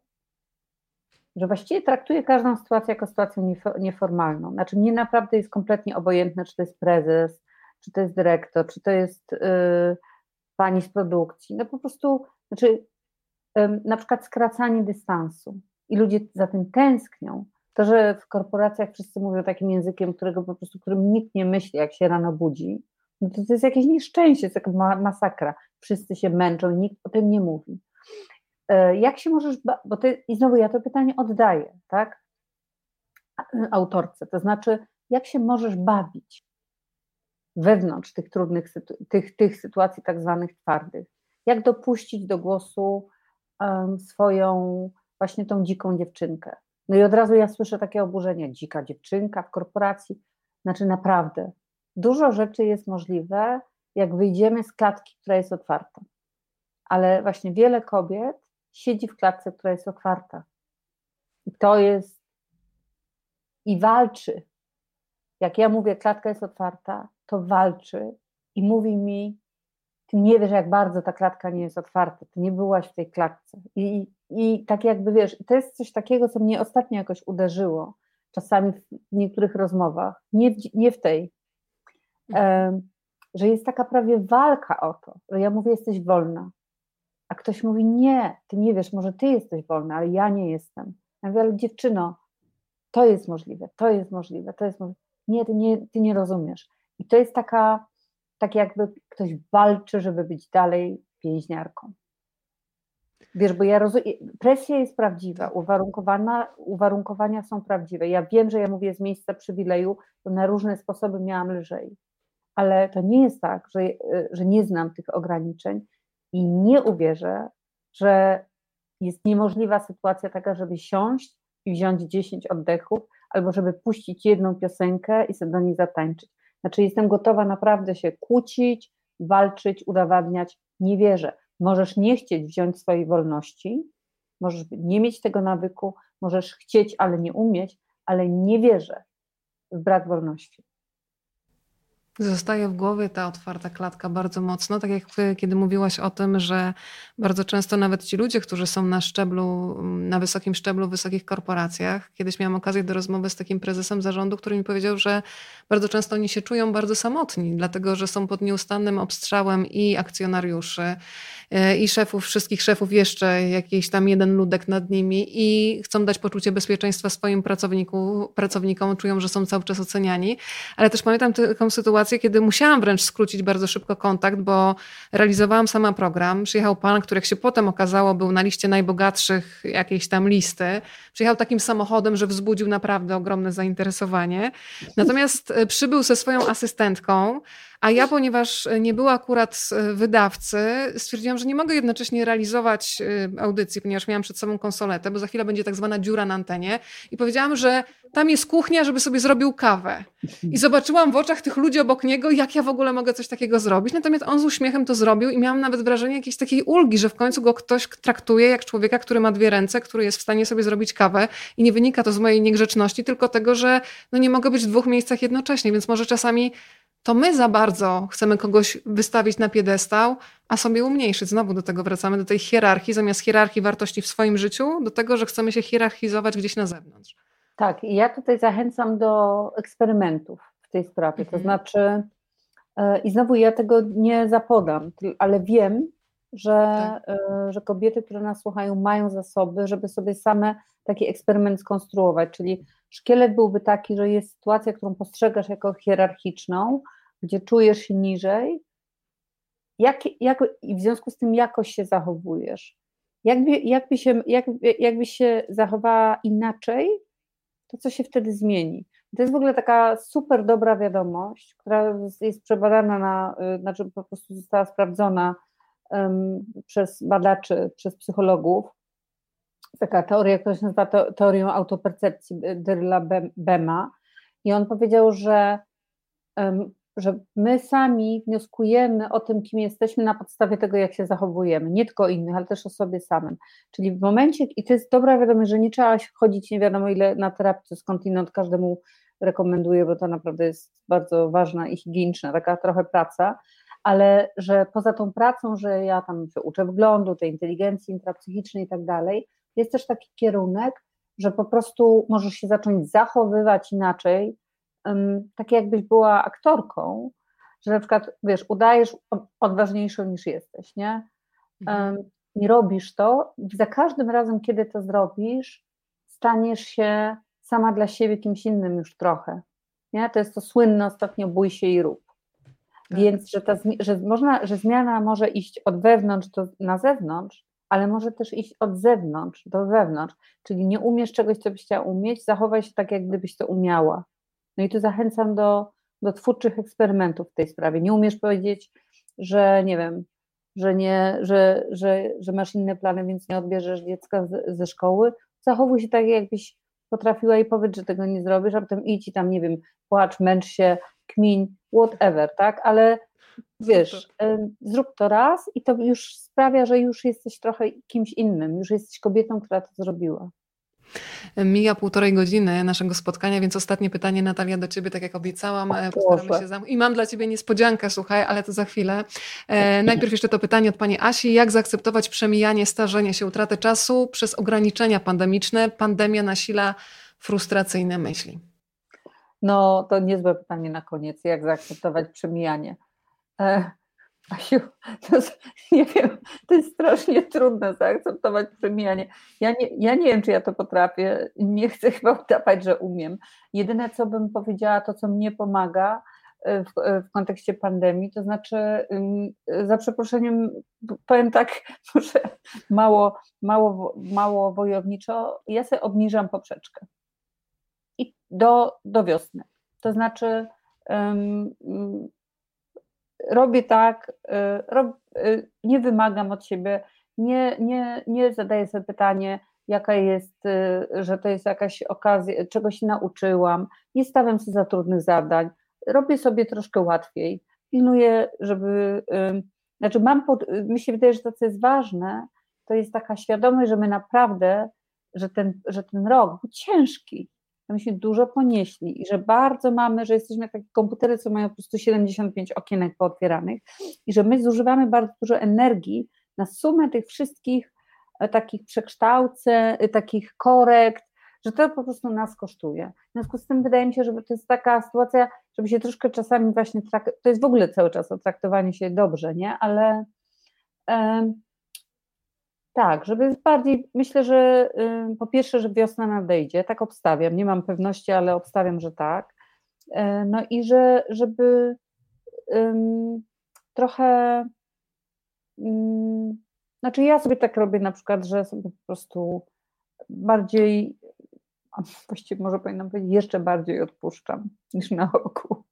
że właściwie traktuję każdą sytuację jako sytuację nieformalną. Znaczy mnie naprawdę jest kompletnie obojętne, czy to jest prezes, czy to jest dyrektor, czy to jest y, pani z produkcji. No po prostu, znaczy y, na przykład skracanie dystansu i ludzie za tym tęsknią, to, że w korporacjach wszyscy mówią takim językiem, którego po prostu, którym nikt nie myśli, jak się rano budzi, no to, to jest jakieś nieszczęście, jest taka masakra. Wszyscy się męczą nikt o tym nie mówi. E, jak się możesz, bo ty, i znowu ja to pytanie oddaję, tak, autorce, to znaczy, jak się możesz bawić wewnątrz tych trudnych tych, tych sytuacji tak zwanych twardych? Jak dopuścić do głosu um, swoją właśnie tą dziką dziewczynkę. No i od razu ja słyszę takie oburzenie, dzika dziewczynka w korporacji. Znaczy naprawdę, dużo rzeczy jest możliwe, jak wyjdziemy z klatki, która jest otwarta. Ale właśnie wiele kobiet siedzi w klatce, która jest otwarta. I to jest i walczy. Jak ja mówię, klatka jest otwarta, to walczy i mówi mi, ty nie wiesz, jak bardzo ta klatka nie jest otwarta, ty nie byłaś w tej klatce. I, i tak jakby wiesz, to jest coś takiego, co mnie ostatnio jakoś uderzyło, czasami w niektórych rozmowach, nie w, nie w tej, mhm. że jest taka prawie walka o to, że ja mówię, jesteś wolna, a ktoś mówi, nie, ty nie wiesz, może ty jesteś wolna, ale ja nie jestem. Ja mówię, ale dziewczyno, to jest możliwe, to jest możliwe, to jest możliwe. Nie, ty nie, ty nie rozumiesz. I to jest taka, tak jakby ktoś walczy, żeby być dalej więźniarką. Wiesz, bo ja rozumiem, presja jest prawdziwa, uwarunkowania, uwarunkowania są prawdziwe. Ja wiem, że ja mówię z miejsca przywileju, bo na różne sposoby miałam lżej. Ale to nie jest tak, że, że nie znam tych ograniczeń i nie uwierzę, że jest niemożliwa sytuacja taka, żeby siąść i wziąć 10 oddechów, albo żeby puścić jedną piosenkę i sobie do niej zatańczyć. Znaczy, jestem gotowa naprawdę się kłócić, walczyć, udowadniać. Nie wierzę. Możesz nie chcieć wziąć swojej wolności, możesz nie mieć tego nawyku, możesz chcieć, ale nie umieć, ale nie wierzę w brak wolności. Zostaje w głowie ta otwarta klatka bardzo mocno, tak jak kiedy mówiłaś o tym, że bardzo często nawet ci ludzie, którzy są na szczeblu, na wysokim szczeblu w wysokich korporacjach, kiedyś miałam okazję do rozmowy z takim prezesem zarządu, który mi powiedział, że bardzo często oni się czują bardzo samotni, dlatego że są pod nieustannym obstrzałem i akcjonariuszy, e, i szefów, wszystkich szefów, jeszcze jakiś tam jeden ludek nad nimi i chcą dać poczucie bezpieczeństwa swoim pracownikom, czują, że są cały czas oceniani. Ale też pamiętam taką sytuację, kiedy musiałam wręcz skrócić bardzo szybko kontakt, bo realizowałam sama program. Przyjechał pan, który jak się potem okazało, był na liście najbogatszych jakiejś tam listy. Przyjechał takim samochodem, że wzbudził naprawdę ogromne zainteresowanie. Natomiast e, przybył ze swoją asystentką, a ja, ponieważ nie było akurat e, wydawcy, stwierdziłam, że nie mogę jednocześnie realizować e, audycji, ponieważ miałam przed sobą konsoletę, bo za chwilę będzie tak zwana dziura na antenie. I powiedziałam, że tam jest kuchnia, żeby sobie zrobił kawę. I zobaczyłam w oczach tych ludzi obok niego, jak ja w ogóle mogę coś takiego zrobić. Natomiast on z uśmiechem to zrobił i miałam nawet wrażenie jakiejś takiej ulgi, że w końcu go ktoś traktuje jak człowieka, który ma dwie ręce, który jest w stanie sobie zrobić kawę. I nie wynika to z mojej niegrzeczności, tylko tego, że no nie mogę być w dwóch miejscach jednocześnie, więc może czasami to my za bardzo chcemy kogoś wystawić na piedestał, a sobie umniejszyć. Znowu do tego wracamy, do tej hierarchii, zamiast hierarchii wartości w swoim życiu, do tego, że chcemy się hierarchizować gdzieś na zewnątrz. Tak, i ja tutaj zachęcam do eksperymentów w tej sprawie. To mhm. znaczy, e, i znowu ja tego nie zapodam, ale wiem, że, tak. E, że kobiety, które nas słuchają, mają zasoby, żeby sobie same taki eksperyment skonstruować. Czyli szkielet byłby taki, że jest sytuacja, którą postrzegasz jako hierarchiczną, gdzie czujesz się niżej, jak, jak, i w związku z tym jakoś się zachowujesz. Jakby, jakby, się, jakby, jakby się zachowała inaczej, to co się wtedy zmieni? To jest w ogóle taka super dobra wiadomość, która jest przebadana na, y, znaczy po prostu została sprawdzona um, przez badaczy, przez psychologów. Taka teoria, która się nazywa teorią autopercepcji Dyrla Bema. I on powiedział, że że my sami wnioskujemy o tym, kim jesteśmy na podstawie tego, jak się zachowujemy, nie tylko innych, ale też o sobie samym. Czyli w momencie, i to jest dobra wiadomość, że nie trzeba chodzić nie wiadomo ile na terapię skądinąd, każdemu rekomenduję, bo to naprawdę jest bardzo ważna i higieniczna taka trochę praca, ale że poza tą pracą, że ja tam się uczę wglądu, tej inteligencji intrapsychicznej i tak dalej, jest też taki kierunek, że po prostu możesz się zacząć zachowywać inaczej, tak jakbyś była aktorką, że na przykład, wiesz, udajesz odważniejszą niż jesteś, nie? Mhm. I robisz to i za każdym razem, kiedy to zrobisz, staniesz się sama dla siebie kimś innym już trochę, nie? To jest to słynne ostatnio bój się i rób. Tak. Więc, że, ta, że, można, że zmiana może iść od wewnątrz do, na zewnątrz, ale może też iść od zewnątrz do wewnątrz. Czyli nie umiesz czegoś, co byś chciała umieć, zachowaj się tak, jak gdybyś to umiała. No i tu zachęcam do, do twórczych eksperymentów w tej sprawie. Nie umiesz powiedzieć, że nie wiem, że, nie, że, że, że masz inne plany, więc nie odbierzesz dziecka z, ze szkoły. Zachowuj się tak, jakbyś potrafiła i powiedz, że tego nie zrobisz, a potem idź i tam, nie wiem, płacz, męcz się, kmin, whatever, tak? Ale wiesz, zrób to raz i to już sprawia, że już jesteś trochę kimś innym, już jesteś kobietą, która to zrobiła. Mija półtorej godziny naszego spotkania, więc ostatnie pytanie, Natalia, do ciebie, tak jak obiecałam. E, postaramy się zam- I mam dla ciebie niespodziankę, słuchaj, ale to za chwilę. E, najpierw jeszcze to pytanie od pani Asi. Jak zaakceptować przemijanie, starzenie się, utratę czasu przez ograniczenia pandemiczne? Pandemia nasila frustracyjne myśli. No, to niezłe pytanie na koniec. Jak zaakceptować przemijanie? E, Asiu, to, nie wiem, to jest strasznie trudne zaakceptować przemijanie. Ja nie, ja nie wiem, czy ja to potrafię. Nie chcę chyba udawać, że umiem. Jedyne, co bym powiedziała, to co mnie pomaga e, w, e, w kontekście pandemii, to znaczy, za przeproszeniem, powiem tak, może mało, mało, mało wojowniczo, ja sobie obniżam poprzeczkę. I do, do wiosny. To znaczy, um, robię tak, y, rob, y, nie wymagam od siebie, nie, nie, nie zadaję sobie pytanie, jaka jest, y, że to jest jakaś okazja, czegoś się nauczyłam, nie stawiam sobie za trudnych zadań, robię sobie troszkę łatwiej, pilnuję, żeby, znaczy mam, pod, mi się wydaje, że to, co jest ważne, to jest taka świadomość, że my naprawdę, że ten, że ten rok był ciężki, myśmy dużo ponieśli i że bardzo mamy, że jesteśmy takie komputery, co mają po prostu 75 okienek pootwieranych i że my zużywamy bardzo dużo energii na sumę tych wszystkich e, takich przekształceń, e, takich korekt, że to po prostu nas kosztuje. W związku z tym wydaje mi się, że to jest taka sytuacja, żeby się troszkę czasami właśnie, to jest w ogóle cały czas o traktowaniu się dobrze, nie? Ale tak, żeby bardziej, myślę, że po pierwsze, że wiosna nadejdzie, tak obstawiam, nie mam pewności, ale obstawiam, że tak. Y, no i że, żeby trochę, znaczy ja sobie tak robię na przykład, że sobie po prostu bardziej, właściwie może powinnam powiedzieć, jeszcze bardziej odpuszczam niż na oku.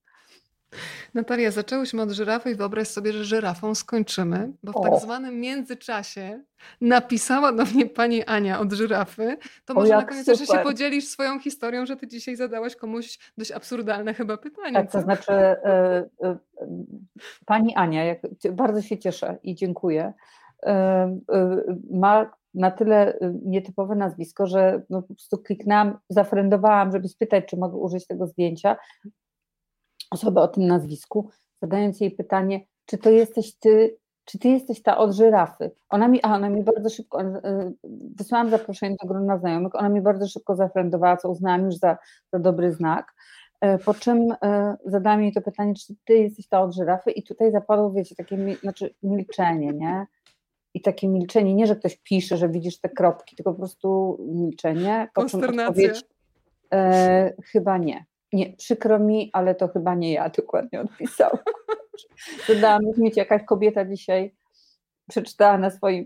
Natalia, zaczęłyśmy od żyrafy i wyobraź sobie, że żyrafą skończymy, bo w o. tak zwanym międzyczasie napisała do mnie pani Ania od żyrafy. To może na koniec jeszcze się podzielisz swoją historią, że ty dzisiaj zadałaś komuś dość absurdalne chyba pytanie. Tak, co? to znaczy y, y, pani Ania, jak, bardzo się cieszę i dziękuję, y, ma na tyle nietypowe nazwisko, że no, po prostu kliknęłam, zafrendowałam, żeby spytać, czy mogę użyć tego zdjęcia osobę o tym nazwisku, zadając jej pytanie, czy to jesteś ty, czy ty jesteś ta od żyrafy? Ona mi, a ona mi bardzo szybko, e, wysłałam zaproszenie do grona znajomych, ona mi bardzo szybko zafrendowała, co uznałam już za, za dobry znak, e, po czym e, zadałam jej to pytanie, czy ty jesteś ta od żyrafy i tutaj zapadło, wiecie, takie znaczy milczenie, nie? I takie milczenie, nie, że ktoś pisze, że widzisz te kropki, tylko po prostu milczenie. Po czym odpowiedź, e, chyba nie nie, przykro mi, ale to chyba nie ja dokładnie odpisałam. Dodałam, mieć jakaś kobieta dzisiaj przeczytała na swoim,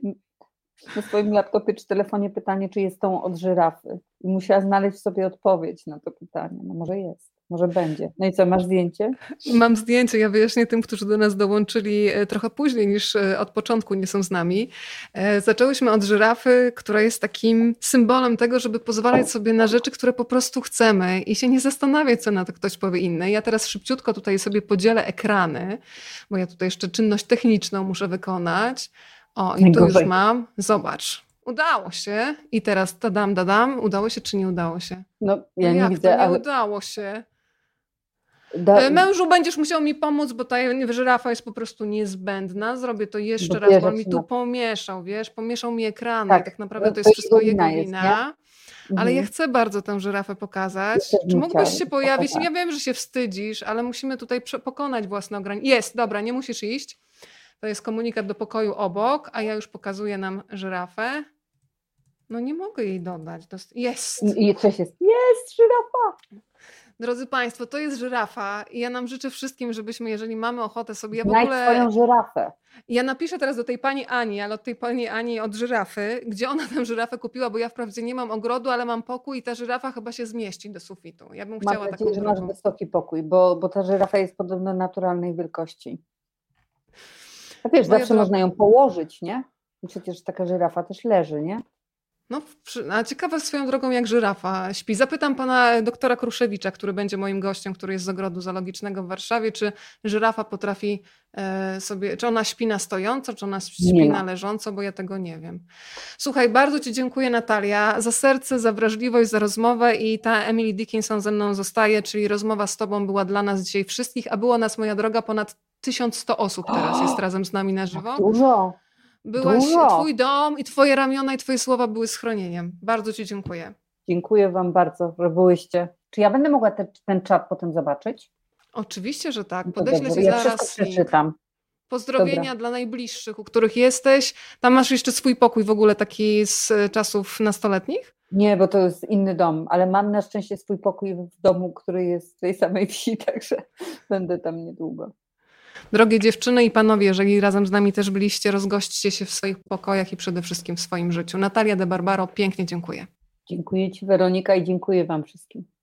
na swoim laptopie czy telefonie pytanie, czy jest tą od żyrafy. I musiała znaleźć sobie odpowiedź na to pytanie. No może jest. Może będzie. No i co, masz zdjęcie? Mam zdjęcie. Ja wyjaśnię tym, którzy do nas dołączyli e, trochę później niż e, od początku nie są z nami. E, zaczęłyśmy od żyrafy, która jest takim symbolem tego, żeby pozwalać sobie na rzeczy, które po prostu chcemy i się nie zastanawiać, co na to ktoś powie inny. Ja teraz szybciutko tutaj sobie podzielę ekrany, bo ja tutaj jeszcze czynność techniczną muszę wykonać. O, i tu już mam. Zobacz. Udało się. I teraz tadam, dadam. Udało się czy nie udało się? No, ja no nie widzę, to nie ale... udało się. E, mężu, będziesz musiał mi pomóc, bo ta żyrafa jest po prostu niezbędna. Zrobię to jeszcze bo raz, bo on mi tu pomieszał, wiesz, pomieszał mi ekrany. Tak, tak naprawdę to, to jest wszystko jego wina. ale mhm. ja chcę bardzo tę żyrafę pokazać. Czy mógłbyś się pojawić? Ja wiem, że się wstydzisz, ale musimy tutaj pokonać własne ograniczenia. Jest, dobra, nie musisz iść. To jest komunikat do pokoju obok, a ja już pokazuję nam żyrafę. No nie mogę jej dodać. Jest. I coś jest. Jest żyrafa. Drodzy Państwo, to jest żyrafa i ja nam życzę wszystkim, żebyśmy, jeżeli mamy ochotę sobie... Ja w ogóle... swoją żyrafę. Ja napiszę teraz do tej pani Ani, ale od tej pani Ani od żyrafy, gdzie ona tę żyrafę kupiła, bo ja wprawdzie nie mam ogrodu, ale mam pokój i ta żyrafa chyba się zmieści do sufitu. Ja bym chciała mam nadzieję, taką że masz wysoki pokój, bo, bo ta żyrafa jest podobno naturalnej wielkości. A wiesz, zawsze można ją położyć, nie? Przecież taka żyrafa też leży, nie? No, a ciekawa swoją drogą, jak żyrafa śpi. Zapytam pana doktora Kruszewicza, który będzie moim gościem, który jest z ogrodu zoologicznego w Warszawie, czy żyrafa potrafi e, sobie, czy ona śpi na stojąco, czy ona śpi na leżąco, bo ja tego nie wiem. Słuchaj, bardzo Ci dziękuję Natalia za serce, za wrażliwość, za rozmowę i ta Emily Dickinson ze mną zostaje, czyli rozmowa z Tobą była dla nas dzisiaj wszystkich, a było nas, moja droga, ponad 1100 osób teraz jest razem z nami na żywo. Dużo. Byłaś, Dużo. twój dom i twoje ramiona i twoje słowa były schronieniem. Bardzo ci dziękuję. Dziękuję wam bardzo, że byłyście. Czy ja będę mogła te, ten czat potem zobaczyć? Oczywiście, że tak. Podeślę ci ja zaraz przeczytam. Pozdrowienia Dobra. dla najbliższych, u których jesteś. Tam masz jeszcze swój pokój w ogóle taki z czasów nastoletnich? Nie, bo to jest inny dom, ale mam na szczęście swój pokój w domu, który jest w tej samej wsi, także będę tam niedługo. Drogie dziewczyny i panowie, jeżeli razem z nami też byliście, rozgośćcie się w swoich pokojach i przede wszystkim w swoim życiu. Natalia de Barbaro, pięknie dziękuję. Dziękuję Ci Weronika i dziękuję Wam wszystkim.